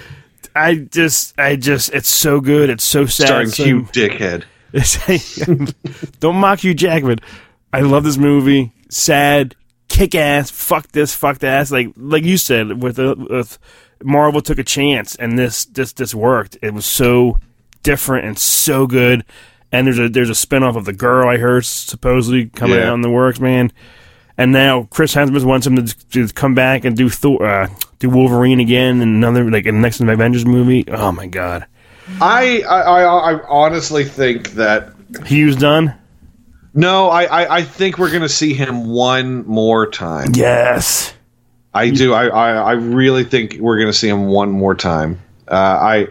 I just, I just, it's so good. It's so sad. starring so- cute dickhead (laughs) Don't mock you, Jackman. I love this movie. Sad, kick ass. Fuck this, fuck that. Like, like you said, with, uh, with Marvel took a chance, and this, this, this worked. It was so different and so good. And there's a there's a spinoff of the girl I heard supposedly coming Yeah. out in the works, man. And now Chris Hemsworth wants him to, to come back and do Thor, uh, do Wolverine again, and another like in the next Avengers movie. Oh my god, I, I i i honestly think that Hugh's done. No i i, I think we're going to see him one more time Yes. I do. I, I, I really think we're gonna see him one more time. Uh, I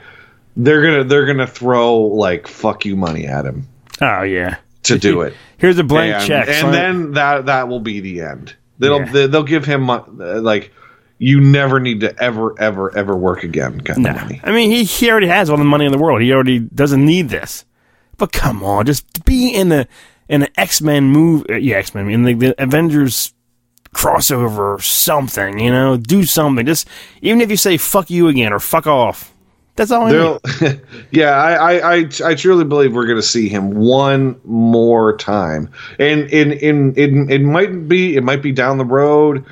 they're gonna they're gonna throw like fuck you money at him. Oh yeah. to do it. (laughs) Here's a blank and, check. and Sign- then that that will be the end. They'll Yeah. they, they'll give him uh, like you never need to ever ever ever work again kind Nah. of money. I mean, he, he already has all the money in the world. He already doesn't need this. But come on, just be in the in the X Men movie. Yeah, X Men in the, the Avengers crossover or something. You know, do something. Just even if you say "fuck you" again or "fuck off," that's all I (laughs) yeah, I, I, I, I truly believe we're going to see him one more time, and in in in it might be it might be down the road,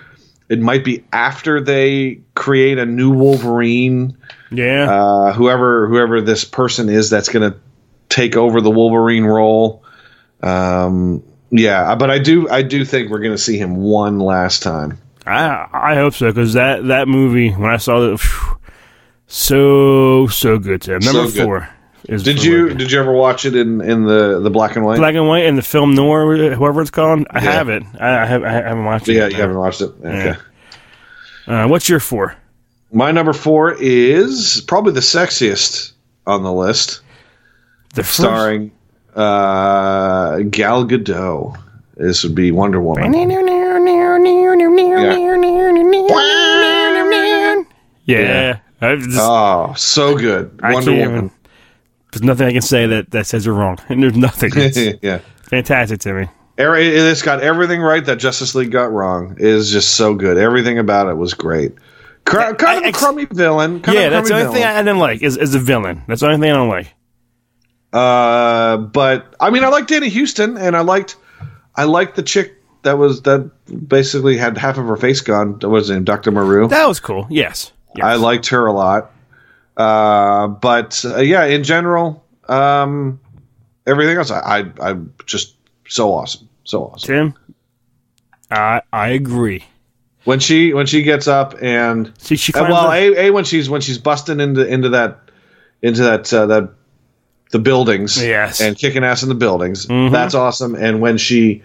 it might be after they create a new Wolverine. Yeah, Uh, whoever whoever this person is that's going to take over the Wolverine role. Um, yeah, but I do I do think we're going to see him one last time. I I hope so because that that movie when I saw it, phew, so so good. Tim. Number So four is Did you did you ever watch it in in the the black and white? black and white and the film noir, whoever it's called? I Yeah. have it. I, I, have, I haven't watched it. yeah, you no. haven't watched it. Okay. Uh, what's your four? My number four is probably the sexiest on the list, The first- starring uh, Gal Gadot. This would be Wonder Woman. Yeah, I just, Oh, so good, I Wonder can't Woman. even. There's nothing I can say that, that says you're wrong. And there's nothing. Yeah, fantastic to me. Er- it- it's got everything right that Justice League got wrong. It is just so good. Everything about it was great. Cr- kind of I- a crummy villain. Kind yeah, of a that's the crummy only thing. I didn't like is, is the villain. That's the only thing I don't like. Uh, but I mean, I liked Danny Huston, and I liked, I liked the chick that was that basically had half of her face gone. What was it, Doctor Maru? That was cool. Yes. yes. I liked her a lot. Uh, but uh, yeah, in general, um, everything else, I, I, I just so awesome, so awesome. Tim, I I agree. When she when she gets up and See, she climbs well, up- a, a when she's when she's busting into into that into that uh, that the buildings, Yes. Mm-hmm. and kicking ass in the buildings. That's awesome. And when she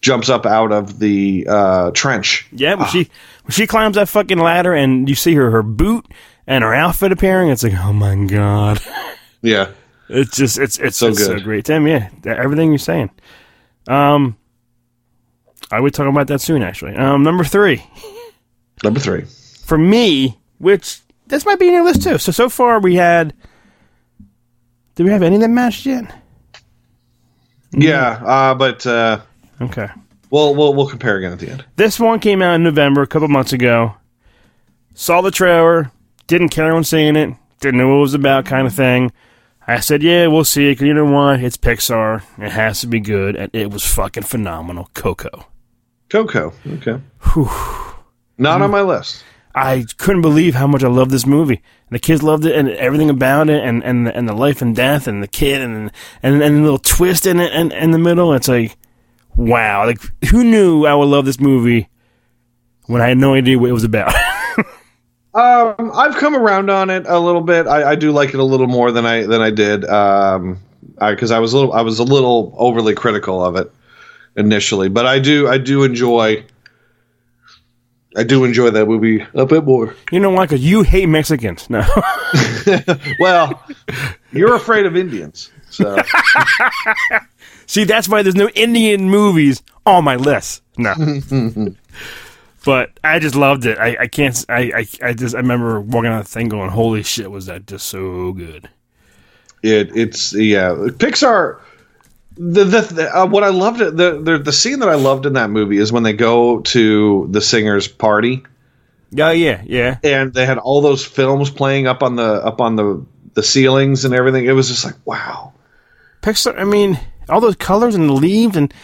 jumps up out of the uh, trench, Yeah, when she when she climbs that fucking ladder and you see her her boot and her outfit appearing, it's like, oh my god, (laughs) yeah, it's just it's it's So it's so great. Tim, yeah, everything you're saying. Um, I would talk about that soon. Actually, um, number three number three. for me, which this might be in your list too. So so far we had. Did we have any that matched yet? Yeah, uh, but uh, Okay. we'll we'll we'll compare again at the end. This one came out in November, a couple months ago. Saw the trailer, didn't care on seeing it, didn't know what it was about, kind of thing. I said, "Yeah, we'll see it." Because you know what? It's Pixar. It has to be good, and it was fucking phenomenal. Coco. Coco. Okay. Not on my list. I couldn't believe how much I loved this movie. The kids loved it, and everything about it, and and and the life and death, and the kid, and and and the little twist in it, and in the middle. It's like, wow! Like who knew I would love this movie when I had no idea what it was about. (laughs) Um, I've come around on it a little bit. I, I do like it a little more than I than I did. Um, because I, was a little I was a little overly critical of it initially, but I do I do enjoy. I do enjoy that movie a bit more. You know why? Because you hate Mexicans. No. (laughs) Well, you're afraid of Indians, so (laughs) See, that's why there's no Indian movies on my list. No. (laughs) but I just loved it. I, I can't. I I just I remember walking on the thing going, "Holy shit, was that just so good?" it it's yeah. Pixar. The, the, the uh, what I loved the, the the scene that I loved in that movie is when they go to the singer's party Yeah, yeah, yeah. and they had all those films playing up on the up on the the ceilings and everything. It was just like wow. Pixar. I mean, all those colors and the leaves, and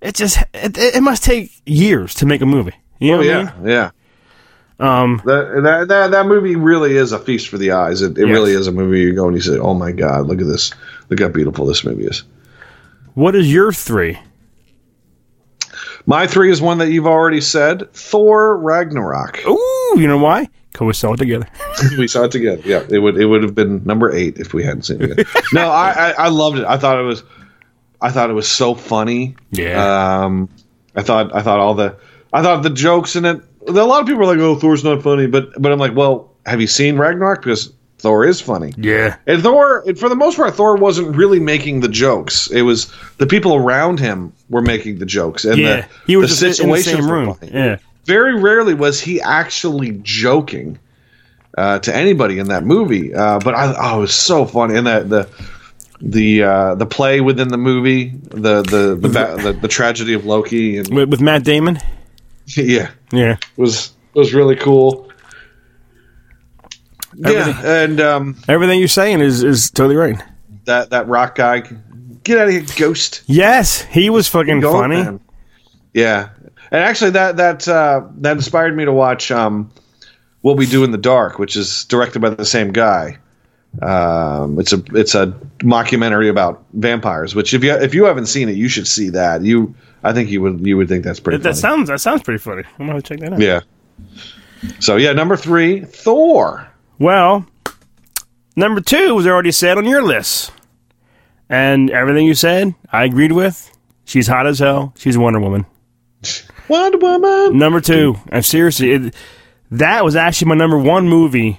it just it, it must take years to make a movie. You know Oh what I yeah, mean? yeah. Um, That, that that that movie really is a feast for the eyes. It, it Yes. really is a movie you go and you say, "Oh my god, look at this! Look how beautiful this movie is." What is your three? My three is one that you've already said: Thor Ragnarok. Ooh, you know why? Because we saw it together. (laughs) we saw it together. Yeah, it would it would have been number eight if we hadn't seen it. (laughs) No, I, I I loved it. I thought it was I thought it was so funny. Yeah. Um, I thought I thought all the I thought the jokes in it. A lot of people are like, "Oh, Thor's not funny," but but I'm like, well, have you seen Ragnarok? Because Thor is funny. Yeah. And Thor, and for the most part, Thor wasn't really making the jokes. It was the people around him were making the jokes, and Yeah. the, He was the just in the room. Yeah. Very rarely was he actually joking uh, to anybody in that movie. Uh, but I, oh, it was so funny, and that the the uh, the play within the movie, the the the, the, the tragedy of Loki, and With, with Matt Damon. (laughs) yeah, Yeah. was was really cool. Yeah, and um, Everything you're saying is, is totally right. that that rock guy, get out of here, ghost. Yes, he was fucking Go, funny. man. Yeah, and actually, that that uh, that inspired me to watch um, "What We Do in the Dark," which is directed by the same guy. Um, it's a it's a mockumentary about vampires. Which if you if you haven't seen it, you should see that. You, I think you would you would think that's pretty. That, that sounds that sounds pretty funny. I'm gonna check that out. yeah. So yeah, number three, Thor. Well, number two was already said on your list, and everything you said, I agreed with. She's hot as hell. She's Wonder Woman. Wonder Woman. Number two, and seriously, it, that was actually my number one movie,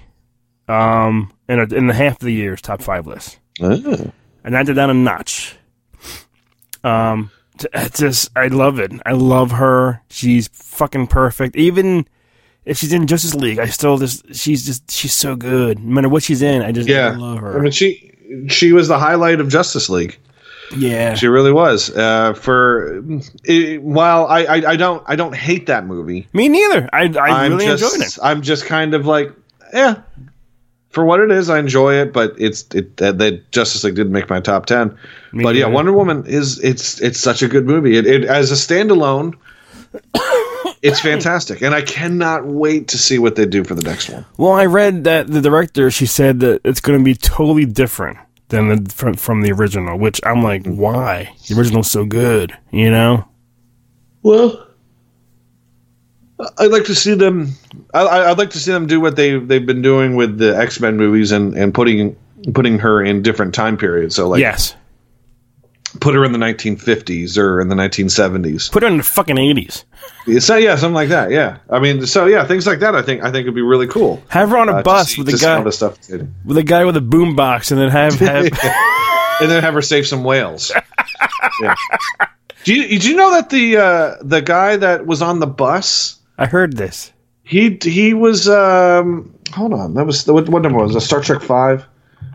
um, in a, in the half of the year's top five list. Oh. and I did down a notch. Um, t- just I love it. I love her. She's fucking perfect. Even if she's in Justice League, I still just she's just she's so good. No matter what she's in, I just Yeah, love her. I mean she she was the highlight of Justice League. yeah, She really was. Uh, for it, while I, I I don't I don't hate that movie. me neither. I I I'm really just enjoyed it. I'm just kind of like yeah. For what it is, I enjoy it, but it's it that that Justice League didn't make my top ten. Me but yeah. Wonder Woman is it's it's such a good movie. It, it as a standalone, it's fantastic, and I cannot wait to see what they do for the next one. Well, I read that the director she said that it's going to be totally different than the from, from the original. Which I'm like, mm. why? The original's so good, you know. Well, I'd like to see them. I, I- I'd like to see them do what they they've been doing with the X Men movies and and putting putting her in different time periods. So like, yes, put her in the 1950s or in the 1970s. put her in the fucking 80s. So yeah, something like that. Yeah, I mean, so yeah, things like that. I think I think would be really cool. Have her on a uh, bus see- with a guy with a guy with a boom box, and then have (laughs) have. then have her save some whales. yeah. Do you, do you know that the uh, the guy that was on the bus? I heard this. He he was um hold on that was what, what number was it? Star Trek five?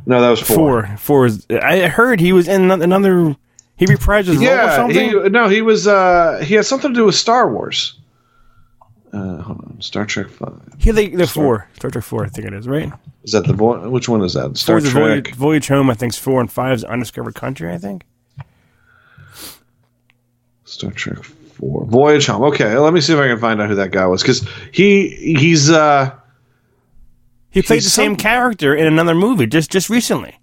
No, that was four. Four, four. Is, I heard he was in another. He reprised his role or Yeah, something. he no he was uh he had something to do with Star Wars. Uh, hold on, Star Trek five. He the, the four. Star Trek four, I think it is right. Is that the vo- which one is that? Star Trek. Voyage, Voyage Home. I think is four and five is Undiscovered Country. I think. Star Trek four. Voyage Home. Okay, let me see if I can find out who that guy was because he he's uh He played He's the same some- character in another movie just just recently.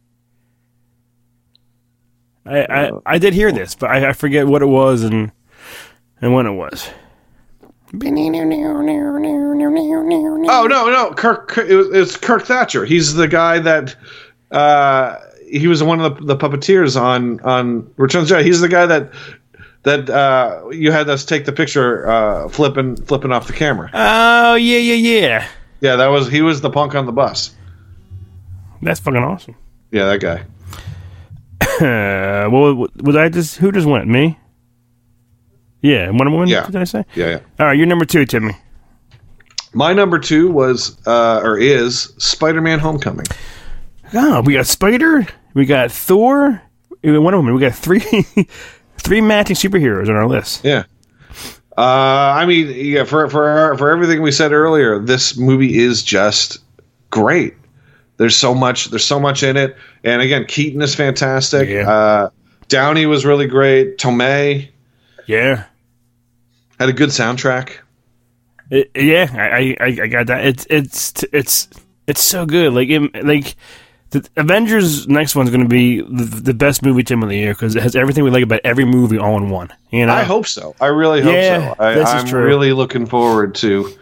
I I, I did hear this, but I, I forget what it was and and when it was. oh no no Kirk, Kirk it was, it's Kirk Thatcher. He's the guy that uh he was one of the, the puppeteers on on Return of the Jedi. He's the guy that that uh you had us take the picture uh flipping flipping off the camera. Oh yeah yeah yeah. Yeah, that was he was the punk on the bus. That's fucking awesome. Yeah, that guy. Uh, (laughs) well, was I just who just went me? Yeah, Wonder Woman. Yeah. Did I say? Yeah, yeah. All right, you're number two, Timmy. My number two was uh or is Spider-Man: Homecoming. Oh, we got Spider, we got Thor, Wonder Woman. We got three, (laughs) three matching superheroes on our list. Yeah. Uh, I mean, yeah, for for for everything we said earlier, this movie is just great. There's so much. There's so much in it, and again, Keaton is fantastic. Yeah. Uh, Downey was really great. Tomei Yeah, had a good soundtrack. It- yeah, I, I, I got that. It's, it's, it's, it's so good. Like, it, like the Avengers next one's going to be the, the best movie Tim of the year because it has everything we like about every movie all in one. You know, I hope so. I really hope Yeah, so. I, this is I'm true. really looking forward to.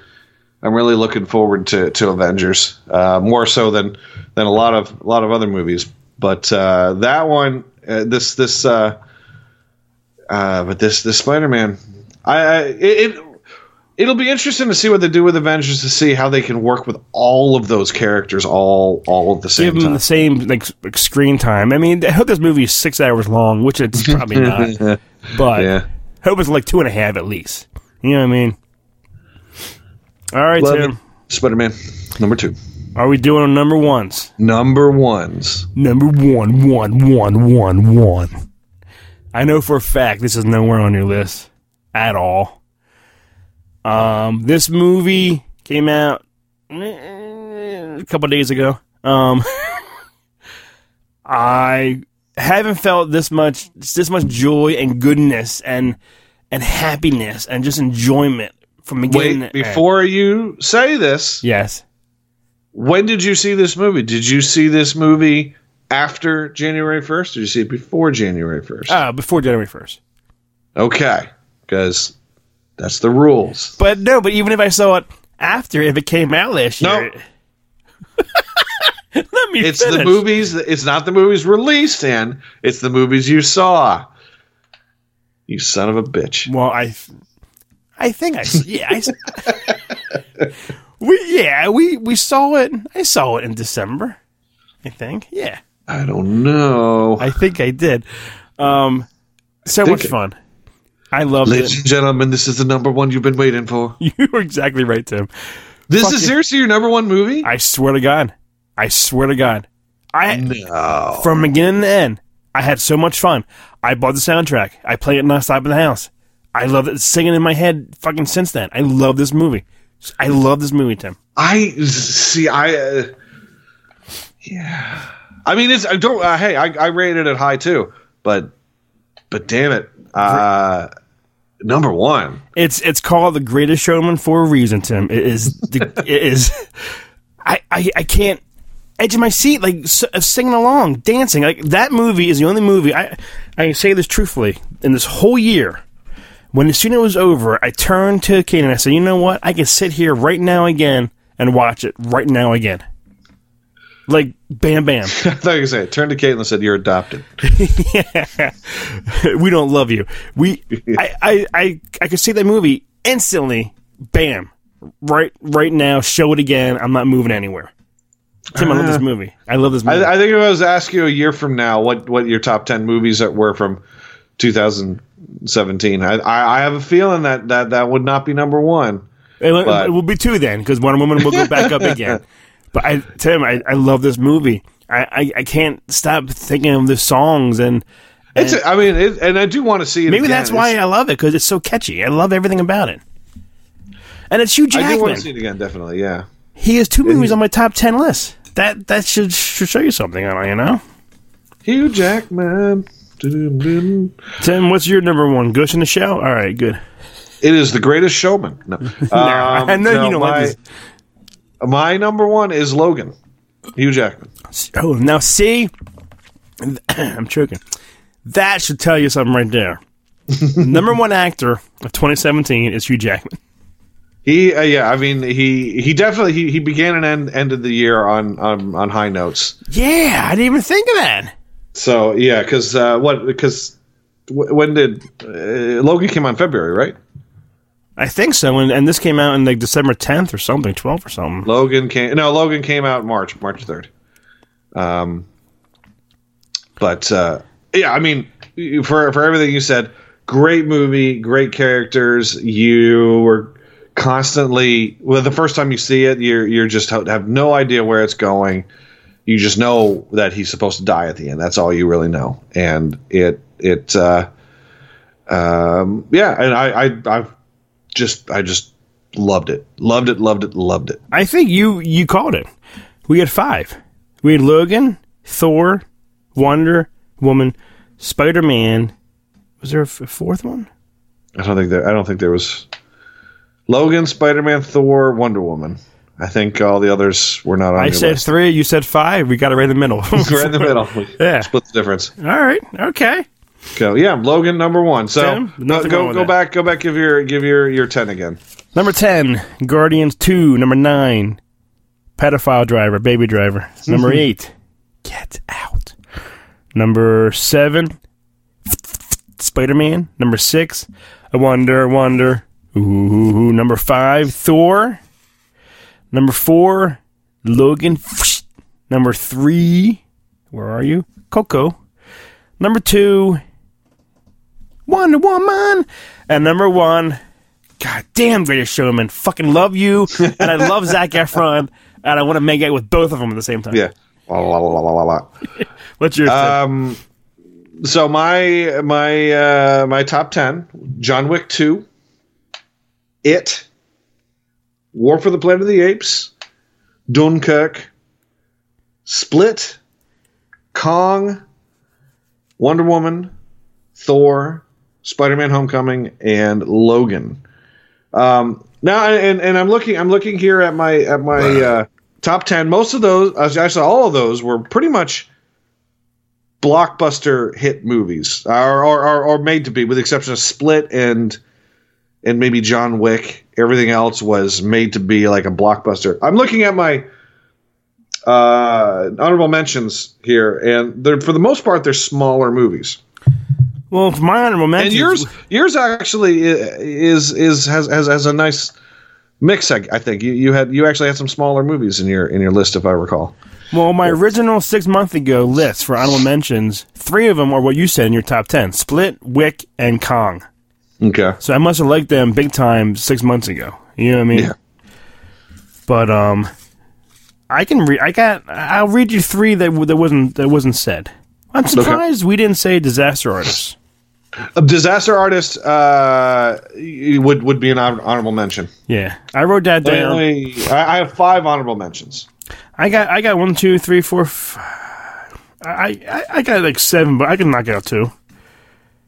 I'm really looking forward to to Avengers uh, more so than than a lot of a lot of other movies. But uh, that one, uh, this this, uh, uh, but this this Spider Man, I, I it, it it'll be interesting to see what they do with Avengers to see how they can work with all of those characters all all at the same Give them time. the same like like, screen time. I mean, I hope this movie is six hours long, which it's probably (laughs) not. But Yeah. hope it's like two and a half at least. You know what I mean? All right, Love Tim. Spider-Man number two, Are we doing on number ones? number ones. Number one, one, one, one, one. I know for a fact this is nowhere on your list at all. Um, this movie came out eh, a couple days ago. Um, (laughs) I haven't felt this much, this much joy and goodness and and happiness and just enjoyment from beginning. Wait, to end. before you say this, yes, when did you see this movie? Did you see this movie after January 1st? Did you see it before January 1st? uh, before January first. okay, because that's the rules. But no, but even if I saw it after, if it came out last No. year, (laughs) let me. It's the movies. It's not the movies released in. It's the movies you saw. You son of a bitch. Well, I, I think I yeah I. (laughs) we yeah we we saw it. I saw it in December. I think yeah. I don't know. I think I did. Um, so much fun. I Ladies it. and gentlemen, this is the number one you've been waiting for. (laughs) You were exactly right, Tim. This Fuck is it. seriously your number one movie? I swear to God. I swear to God. I no. from beginning to end, I had so much fun. I bought the soundtrack. I play it nonstop in the house. I love it singing in my head fucking since then. I love this movie. I love this movie, Tim. I see. I uh, yeah. I mean, it's. I don't. Uh, hey, I, I rated it high too, but but damn it, uh, number one. It's it's called The Greatest Showman for a reason, Tim. It is the, (laughs) it is. I, I I can't edge of my seat like s- singing along, dancing. Like that movie is the only movie I I can say this truthfully in this whole year. When as soon as it was over, I turned to Kate and I said, "You know what? I can sit here right now again and watch it right now again." Like bam, bam. (laughs) I thought you were saying. Turned to Caitlin and said, "You're adopted." (laughs) we don't love you. We, (laughs) I, I, I, I could see that movie instantly. Bam, right, right now. Show it again. I'm not moving anywhere. Tim, I love this uh-huh. movie. I love this movie. I, I think if I was to ask you a year from now, what what your top ten movies that were from 2017, I I, I have a feeling that that that would not be number one. it, will- but- it will be two then, because Wonder Woman will go back up (laughs) again. But I, Tim, I, I love this movie. I, I, I can't stop thinking of the songs and. It's. I mean, it, and I do want to see it. Maybe again. that's why It's- I love it because it's so catchy. I love everything about it, and it's Hugh I do want Jackman. to see it again. Definitely, yeah. He has two movies on my top ten list. That that should should show you something, you know. Hugh Jackman. Tim, what's your number one? Ghost in the Shell. All right, good. It is the greatest showman. No, (laughs) Um, I know no, you don't my, like this. My number one is Logan. Hugh Jackman. Oh, now see, (clears throat) I'm choking. That should tell you something right there. (laughs) number one actor of 2017 is Hugh Jackman. He, uh, yeah, I mean, he he definitely he, he began and end, ended the year on, on on high notes. Yeah, I didn't even think of that. So yeah, because uh, what because w- when did uh, Logan came on February, right? I think so, and, and this came out in like December 10th or something, 12th or something. Logan came no Logan came out March March third. Um, but uh, yeah, I mean, for for everything you said, great movie, great characters. You were constantly well. The first time you see it, you're you're just have no idea where it's going. You just know that he's supposed to die at the end. That's all you really know, and it it uh, um, yeah, and I I I've just I just loved it, loved it, loved it, loved it. I think you you called it. We had five. We had Logan, Thor, Wonder Woman, Spider Man. Was there a f- a fourth one? I don't think there. I don't think there was Logan, Spider Man, Thor, Wonder Woman. I think all the others were not on I said list. three. You said five. We got it right in the middle. (laughs) We're in the middle. (laughs) Yeah. Split the difference. All right. Okay. So yeah, Logan number one. So Tim, go nothing go, go that. back, go back. Give your give your your ten again. Number ten, Guardians Two. Number nine, Pedophile Driver, Baby Driver. Number mm-hmm. eight, Get Out. Number seven, Spider Man. Number six, I Wonder, Wonder, Ooh, number five, Thor. Number four, Logan. Number three, where are you? Coco. Number two, Wonder Woman. And number one, God damn, Greatest Showman. Fucking love you. and I love (laughs) Zac Efron. And I want to make out with both of them at the same time. Yeah. La, la, la, la, la. (laughs) What's your Um, so my my uh, my top ten: John Wick two, It, War for the Planet of the Apes, Dunkirk, Split, Kong, Wonder Woman, Thor, Spider Man Homecoming, and Logan. Um, now, and, and I'm looking I'm looking here at my at my uh, top ten. Most of those, actually, all of those were pretty much blockbuster hit movies, or, or, or, or made to be, with the exception of Split and and maybe John Wick. Everything else was made to be like a blockbuster. I'm looking at my uh, honorable mentions here, and they're for the most part they're smaller movies. well, for my honorable mentions. And yours, yours actually is is has has, has a nice mix. I, I think you, you had you actually had some smaller movies in your in your list, if I recall. Well, my original six month ago list for honorable mentions, three of them are what you said in your top ten: Split, Wick, and Kong. Okay. So I must have liked them big time six months ago. You know what I mean? Yeah. But um, I can read. I got. I'll read you three that that wasn't that wasn't said. I'm surprised we didn't say disaster artist. A disaster artist uh, would would be an hon- mention. Yeah, I wrote that down. I I have five honorable mentions. I got. I got one two three four i got like seven, but I can knock out two.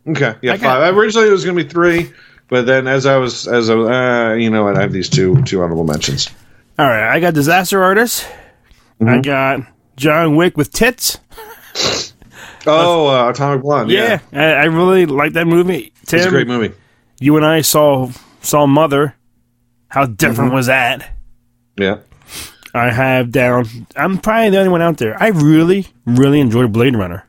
Okay, yeah, I five. Originally it was going to be three, but then as I was as I was, uh, you know what, I have these two two honorable mentions. All right, I got disaster artist. I Mm-hmm. got John Wick with tits. Oh, uh, Atomic Blonde. Yeah, Yeah, I, I really like that movie. Tim, it's a great movie. you and I saw saw Mother. How different Mm-hmm. was that? Yeah, I have down. I'm probably the only one out there. I really, really enjoyed Blade Runner.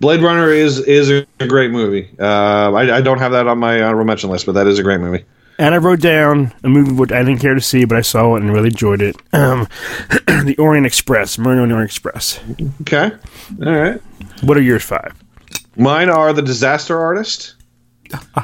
Blade Runner is is a great movie. Uh, I, I don't have that on my honorable mention list, but that is a great movie. And I wrote down a movie which I didn't care to see, but I saw it and really enjoyed it. (clears throat) Um, (clears throat) the Orient Express, Murder on the Orient Express. Okay, all right. What are yours five? Mine are the Disaster Artist, (laughs)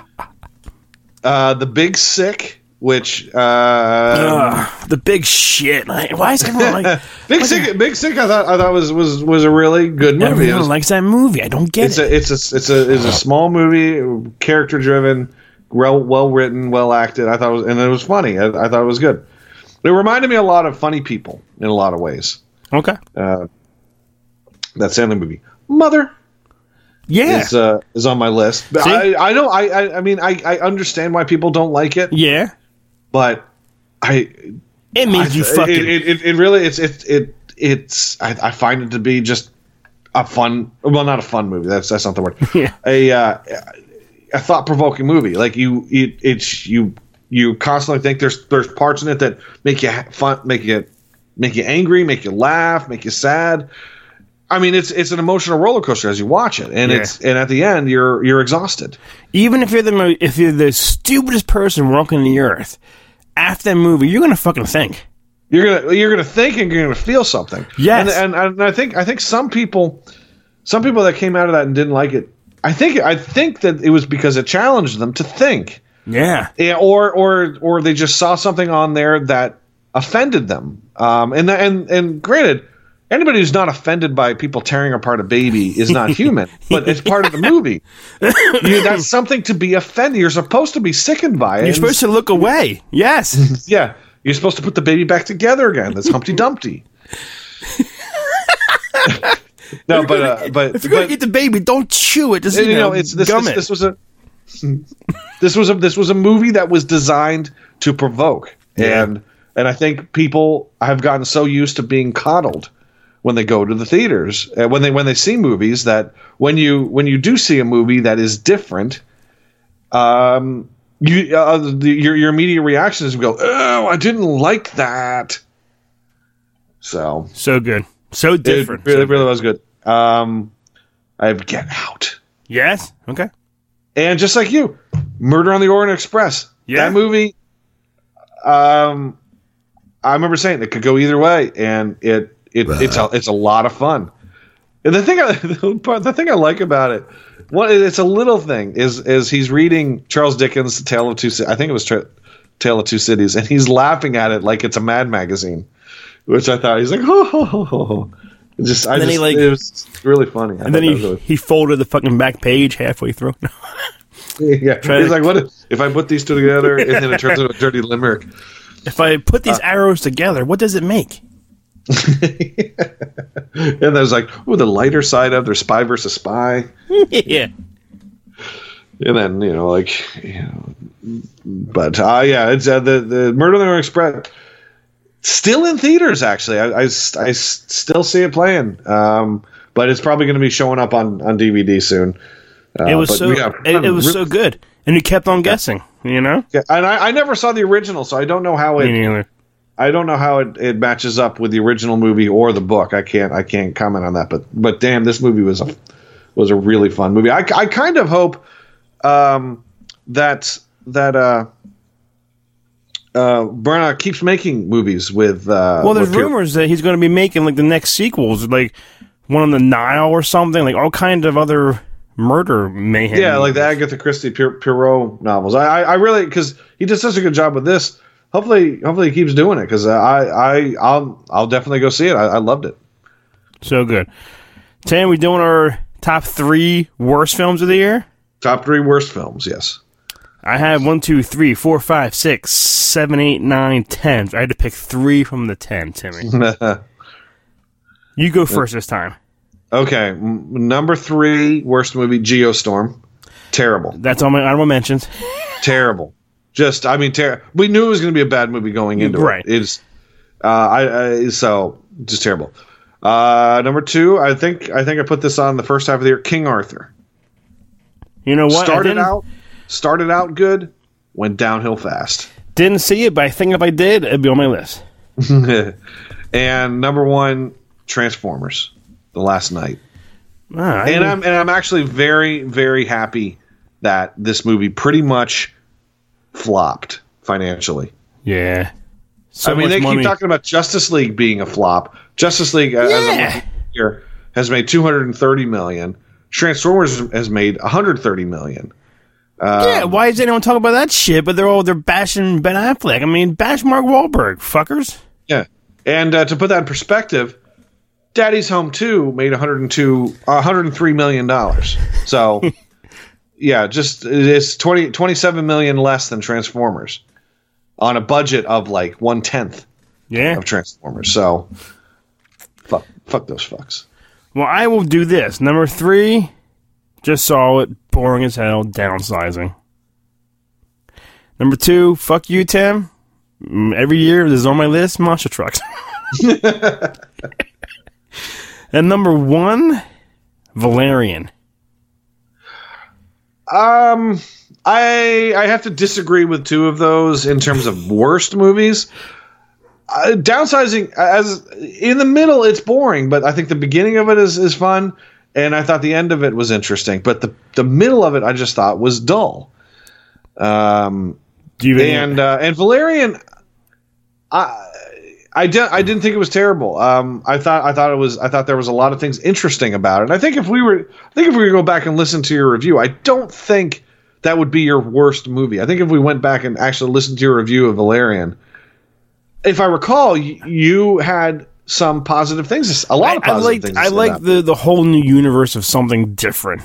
uh, the Big Sick, which uh, Ugh, the big shit. Like, why is everyone like (laughs) Big Sick, Big Sick, I thought I thought was was was a really good movie. Everyone was- likes that movie? I don't get it's it. a it's a it's a it's a small movie, character driven, well well written, well acted. I thought it was and it was funny. I, I thought it was good. It reminded me a lot of funny people in a lot of ways. okay. Uh, that Sandler movie, Mother, Yeah. is uh, is on my list. I I know I I, I mean I, I understand why people don't like it, yeah. But I It made you fucking. it, it, it really it's it it it's I, I find it to be just a fun well not a fun movie that's that's not the word (laughs) Yeah. a uh, a thought provoking movie like you it, it's you you constantly think there's there's parts in it that make you fun make you make you angry make you laugh make you sad I mean it's it's an emotional roller coaster as you watch it and Yeah. it's and at the end you're you're exhausted even if you're the mo- if you're the stupidest person walking the earth, after that movie, you're gonna fucking think. you're gonna you're gonna think and you're gonna feel something. Yes. and, and and I think I think some people, some people that came out of that and didn't like it. I think I think that it was because it challenged them to think, Yeah. Yeah, or or or they just saw something on there that offended them. Um, and and and granted, anybody who's not offended by people tearing apart a baby is not (laughs) human, but it's part of the movie. (laughs) You, that's something to be offended. You're supposed to be sickened by it. You're supposed to look away. Yes. (laughs) yeah, you're supposed to put the baby back together again. That's Humpty Dumpty. no, but uh, but, if you're gonna eat the baby, don't chew it. Just you know, it's this, this, it. this was a this was a this was a movie that was designed to provoke, Yeah. and and I think people have gotten so used to being coddled when they go to the theaters uh, when they when they see movies that when you when you do see a movie that is different, um, you uh, the, your your immediate reaction is go, oh, I didn't like that. So so good, so different. it really, So- really was good. Um, I have Get Out. yes. Okay. And just like you, Murder on the Orient Express. Yeah. That movie, um, I remember saying it could go either way, and it it it's a it's a lot of fun. And the thing I (laughs) the thing I like about it, one it's a little thing is is he's reading Charles Dickens' Tale of Two I think it was Tra- Tale of Two Cities, and he's laughing at it like it's a Mad magazine, which I thought he's like oh. (laughs) ho, ho, ho, ho." It just I then he, like- it was really funny. I And then he, really- he folded the fucking back page halfway through. (laughs) yeah, Try he's to- like, what if, if I put these two together and then it turns into a dirty limerick? if I put Uh. these arrows together, what does it make? (laughs) And there's like, oh, the lighter side of their spy versus spy. (laughs) yeah. And then, you know, like, you know, but uh, yeah, it's uh, the, the Murder on the Express still in theaters, actually. I I still see it playing. Um, but it's probably going to be showing up on, on DVD soon. Uh, It was so yeah, it, it was re- so good. And you kept on guessing, you know? yeah, and I, I never saw the original, so I don't know how it. Me neither. I don't know how it, it matches up with the original movie or the book. I can't I can't comment on that. But but damn, this movie was a was a really fun movie. I, I kind of hope um, that that uh, uh, Branagh keeps making movies with. Uh, Well, there's with rumors that he's going to be making like the next sequels, like one on the Nile or something, like all kind of other murder mayhem. Yeah, like the Agatha Christie Pier- Poirot novels. I I, I really because he did such a good job with this. Hopefully, hopefully he keeps doing it because I I I'll I'll definitely go see it. I, I loved it. so good. Tim, we doing our top three worst films of the year? Top three worst films. Yes. I have one, two, three, four, five, six, seven, eight, nine, ten. I had to pick three from the ten, Timmy. (laughs) You go first this time. Okay, number three worst movie, Geostorm. Terrible, That's all my honorable mentions. (laughs) terrible. Just, I mean, ter- we knew it was going to be a bad movie going into Right. it. It's, uh, I, I so just terrible. Uh, number two, I think I think I put this on the first half of the year. King Arthur You know what? Started out started out good, went downhill fast. Didn't see it, but I think if I did, it'd be on my list. (laughs) and number one, Transformers: The Last Knight. Ah, and I'm and I'm actually very very happy that this movie pretty much flopped financially. yeah. So I mean, they money. keep talking about Justice League being a flop. Justice League, as I'm here, has made 230 million. Transformers has made 130 million. yeah, why is anyone talking about that shit? But they're all they're bashing Ben Affleck. I mean, bash Mark Wahlberg, fuckers. Yeah, and uh, to put that in perspective, Daddy's Home 2 made 102, uh, 103 million dollars. So, (laughs) yeah, just it's 20, 27 million less than Transformers on a budget of like one tenth Yeah. of Transformers. So, fuck, fuck those fucks. Well, I will do this. Number three, just saw it, boring as hell, downsizing. Number two, fuck you, Tim. Mm, Every year, this is on my list, monster trucks. (laughs) (laughs) and number one, Valerian. Um, I I have to disagree with two of those in terms of worst movies. Uh, downsizing as in the middle, it's boring, but I think the beginning of it is is fun, and I thought the end of it was interesting. But the the middle of it, I just thought was dull. Um, Do you and uh, and Valerian, I I didn't I didn't think it was terrible. Um, I thought I thought it was I thought there was a lot of things interesting about it. And I think if we were I think if we were to go back and listen to your review, I don't think that would be your worst movie. I think if we went back and actually listened to your review of Valerian, if I recall, y- you had some positive things. A lot I, of I positive liked things. I say liked about it. the the whole new universe of something different.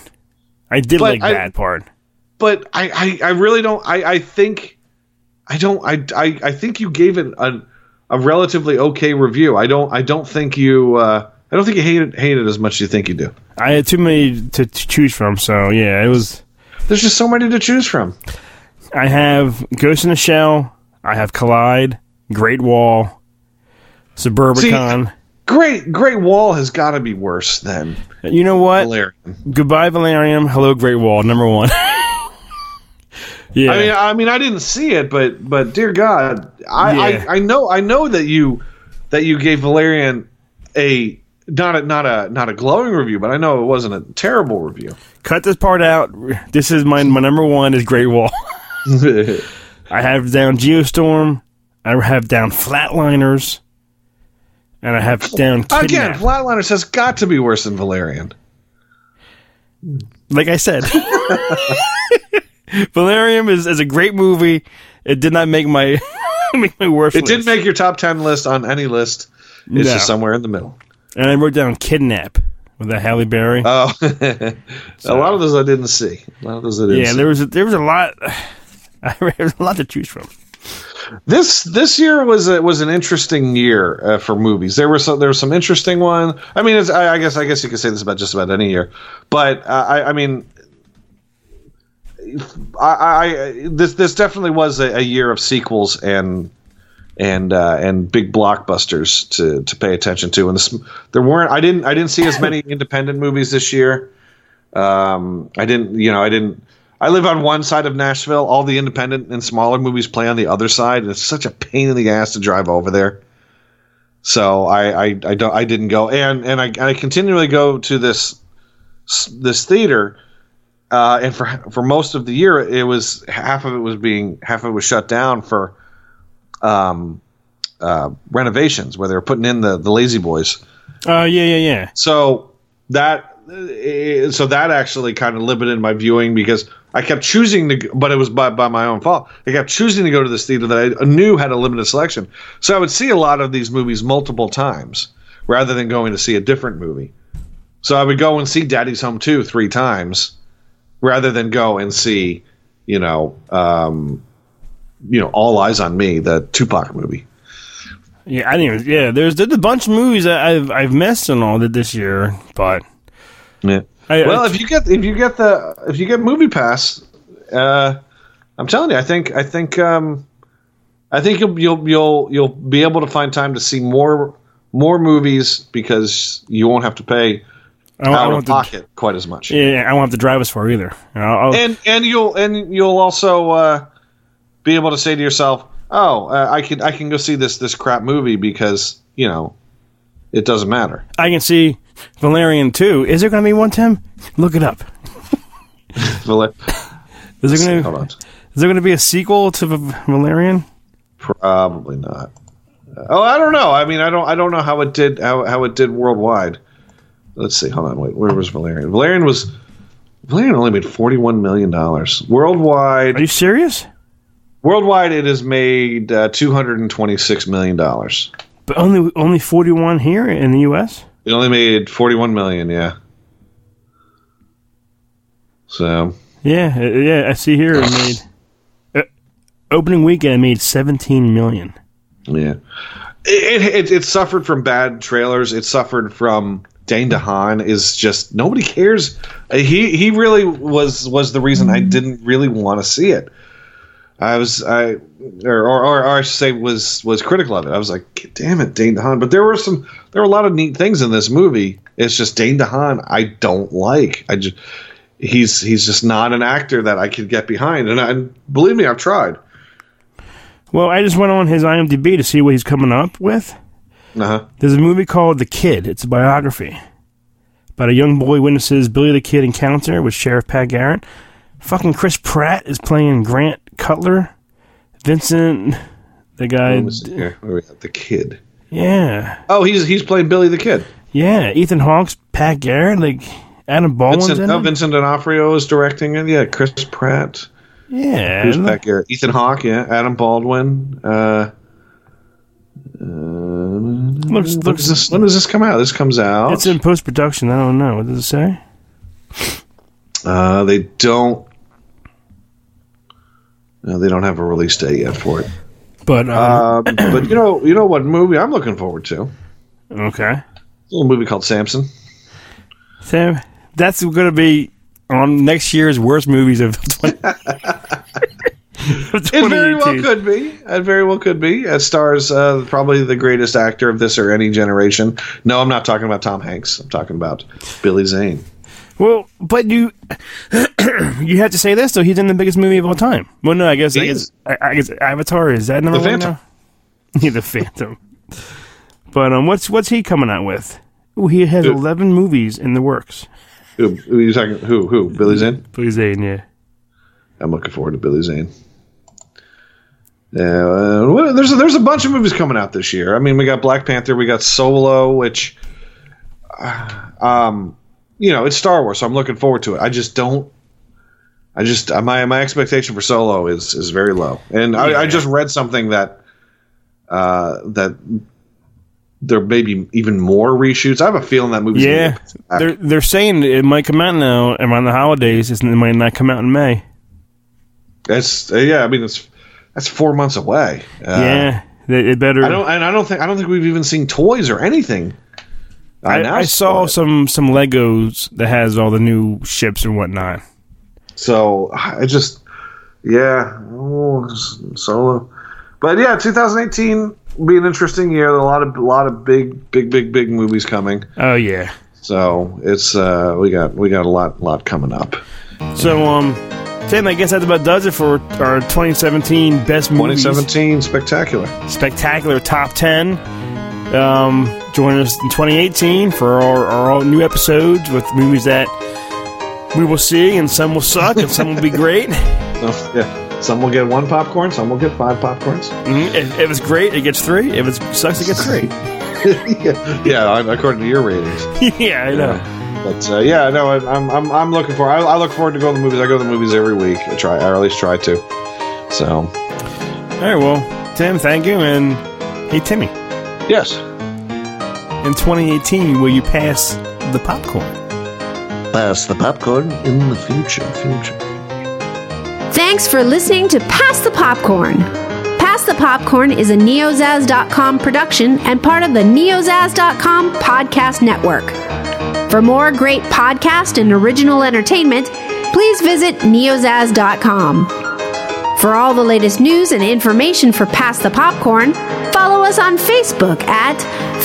I did But like I- that part. but I, I, I really don't. I, I think, I don't. I, I, I think you gave it a, a relatively okay review. I don't. I don't think you. Uh, I don't think you hate it, hate it as much as you think you do. I had too many to, to choose from, so yeah, it was. There's just so many to choose from. I have Ghost in the Shell. I have Collide, Great Wall, Suburbicon. Great, Great Wall has got to be worse than you know what? Valerian. Goodbye, Valerian. Hello, Great Wall. Number one. (laughs) yeah. I mean, I mean, I didn't see it, but but dear God, I, Yeah. I, I know I know that you that you gave Valerian a not a not a not a glowing review, but I know it wasn't a terrible review. Cut this part out. This is my my number one is Great Wall. (laughs) (laughs) I have down Geostorm. I have down Flatliners. And I have down Again, Flatliners has got to be worse than Valerian. like I said, (laughs) (laughs) Valerian is, is a great movie. It did not make my (laughs) make my worst. It didn't make your top ten list on any list. It's No. just somewhere in the middle. And I wrote down Kidnap with that Halle Berry. Oh, (laughs) a lot of those I didn't see. A lot of those I didn't yeah, see. there was a, there was a lot. (sighs) there was a lot to choose from. this this year was a, was an interesting year uh, for movies. There were some there were some interesting one. I mean, it's, I, I guess I guess you could say this about just about any year, but uh, I, I mean, I, I this this definitely was a, a year of sequels and and uh, and big blockbusters to to pay attention to. And this, there weren't I didn't I didn't see as many (laughs) independent movies this year. Um, I didn't you know I didn't. I live on one side of Nashville. All the independent and smaller movies play on the other side, and it's such a pain in the ass to drive over there. So I I, I don't I didn't go, and and I I continually go to this this theater, uh, and for for most of the year it was half of it was being half of it was shut down for um, uh, renovations where they were putting in the the lazy boys. Oh yeah, yeah, yeah. So that eh, so that actually kind of limited my viewing because I kept choosing to, go- but it was by, by my own fault. I kept choosing to go to this theater that I knew had a limited selection. So I would see a lot of these movies multiple times rather than going to see a different movie. So I would go and see Daddy's Home 2 three times rather than go and see, you know, um, you know, All Eyes on Me, the Tupac movie. Yeah, I didn't. Even, yeah, there's there's a bunch of movies that I've I've missed and all that this year, but Yeah. I, well, I- if you get if you get the if you get Movie Pass, uh, I'm telling you, I think I think um, I think you'll you'll you'll you'll be able to find time to see more more movies because you won't have to pay I, I of want to, pocket quite as much. yeah, I won't have to drive as far either. I'll, I'll- And and you'll and you'll also uh, be able to say to yourself, "Oh, uh, I can I can go see this this crap movie because you know it doesn't matter." I can see Valerian too. Is there going to be one, Tim? Look it up. (laughs) Is there going to is there going to be a sequel to V- Valerian? Probably not. Oh, I don't know. I mean, I don't. I don't know how it did. How, how it did worldwide. Let's see. Hold on. Wait. Where was Valerian? Valerian was. Valerian only made forty-one million dollars worldwide. Are you serious? Worldwide, it has made uh, two hundred and twenty-six million dollars. But only only forty one here in the U.S. It only made forty-one million. Yeah. So Yeah, uh, yeah. I see here it (sighs) made uh, opening weekend it made seventeen million. yeah, it, it it suffered from bad trailers. It suffered from Dane DeHaan is just nobody cares. Uh, He he really was was the reason I didn't really want to see it. I was I or, or or I should say was was critical of it. I was like, damn it, Dane DeHaan. But there were some there were a lot of neat things in this movie. It's just Dane DeHaan I don't like. I just he's he's just not an actor that I could get behind. And, I, and believe me, I've tried. Well, I just went on his IMDb to see what he's coming up with. Uh-huh. There's a movie called The Kid. It's a biography about a young boy witnesses Billy the Kid encounter with Sheriff Pat Garrett. Fucking Chris Pratt is playing Grant Cutler. Vincent, the guy. Let me see here. Where we at? The kid. Yeah, Oh, he's he's playing Billy the Kid. yeah. Ethan Hawke's Pat Garrett. Like Adam Baldwin's Vincent, in oh, it. Vincent D'Onofrio is directing it. Yeah, Chris Pratt. Yeah, Who's back here? Ethan Hawke. Yeah, Adam Baldwin. Uh, uh, Looks- when, looks- does this, when does this come out? This comes out. it's in post production. I don't know. What does it say? uh, they don't. No, they don't have a release date yet for it. But um, Um, (clears throat) but you know, you know what movie I'm looking forward to? okay, A little movie called Samson. Sam, that's going to be on next year's worst movies of (laughs) 20, of It very well could be. It very well could be. It stars uh, probably the greatest actor of this or any generation. No, I'm not talking about Tom Hanks. I'm talking about Billy Zane. Well, but you (clears throat) you have to say this though. He's in the biggest movie of all time. Well, no, I guess I guess. I, I guess Avatar is that number The one Phantom. (laughs) Yeah, the Phantom. But um, what's what's he coming out with? Ooh, he has Who? eleven movies in the works. Who, who are you talking? Who? Who? Billy Zane. Billy Zane, yeah. I'm looking forward to Billy Zane. Uh, there's a, there's a bunch of movies coming out this year. I mean, we got Black Panther, we got Solo, which, uh, um, you know, it's Star Wars, so I'm looking forward to it. I just don't. I just uh, my my expectation for Solo is is very low, and Yeah. I, I just read something that uh, that there may be even more reshoots. I have a feeling that movie. Yeah, they're they're saying it might come out now around the holidays. Isn't It might not come out in May. That's uh, yeah. I mean, it's that's four months away. Uh, yeah, it better. I don't and I don't think I don't think we've even seen toys or anything. I, I saw it. some some Legos that has all the new ships and whatnot. So I just, yeah, oh, solo. But yeah, 2018 will be an interesting year. A lot of a lot of big, big, big, big movies coming. Oh yeah. So it's uh, we got we got a lot lot coming up. So um, Tim, I guess that about does it for our 2017 best movies. 2017 spectacular. spectacular top 10. Um, join us in 2018 for our, our new episodes with movies that we will see, and some will suck, and some will be great. So, (laughs) yeah, some will get one popcorn, some will get five popcorns. Mhm. If, if it's great, it gets three. If it sucks, it gets three. (laughs) yeah, yeah, according to your ratings. (laughs) yeah, I know. But uh, yeah, no, I- I'm I'm I'm looking for. I, I look forward to going to the movies. I go to the movies every week. I try, or at least try to. So All right, well, Tim, thank you, and hey, Timmy, yes, in 2018, will you pass the popcorn? pass the popcorn in the future. Future. Thanks for listening to Pass the Popcorn. Pass the Popcorn is a neozaz.com production and part of the neozaz.com podcast network. For more great podcast and original entertainment, please visit neozaz.com. For all the latest news and information for Pass the Popcorn, follow us on Facebook at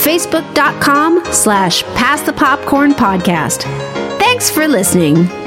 facebook.com slash pass the popcorn podcast. Thanks for listening.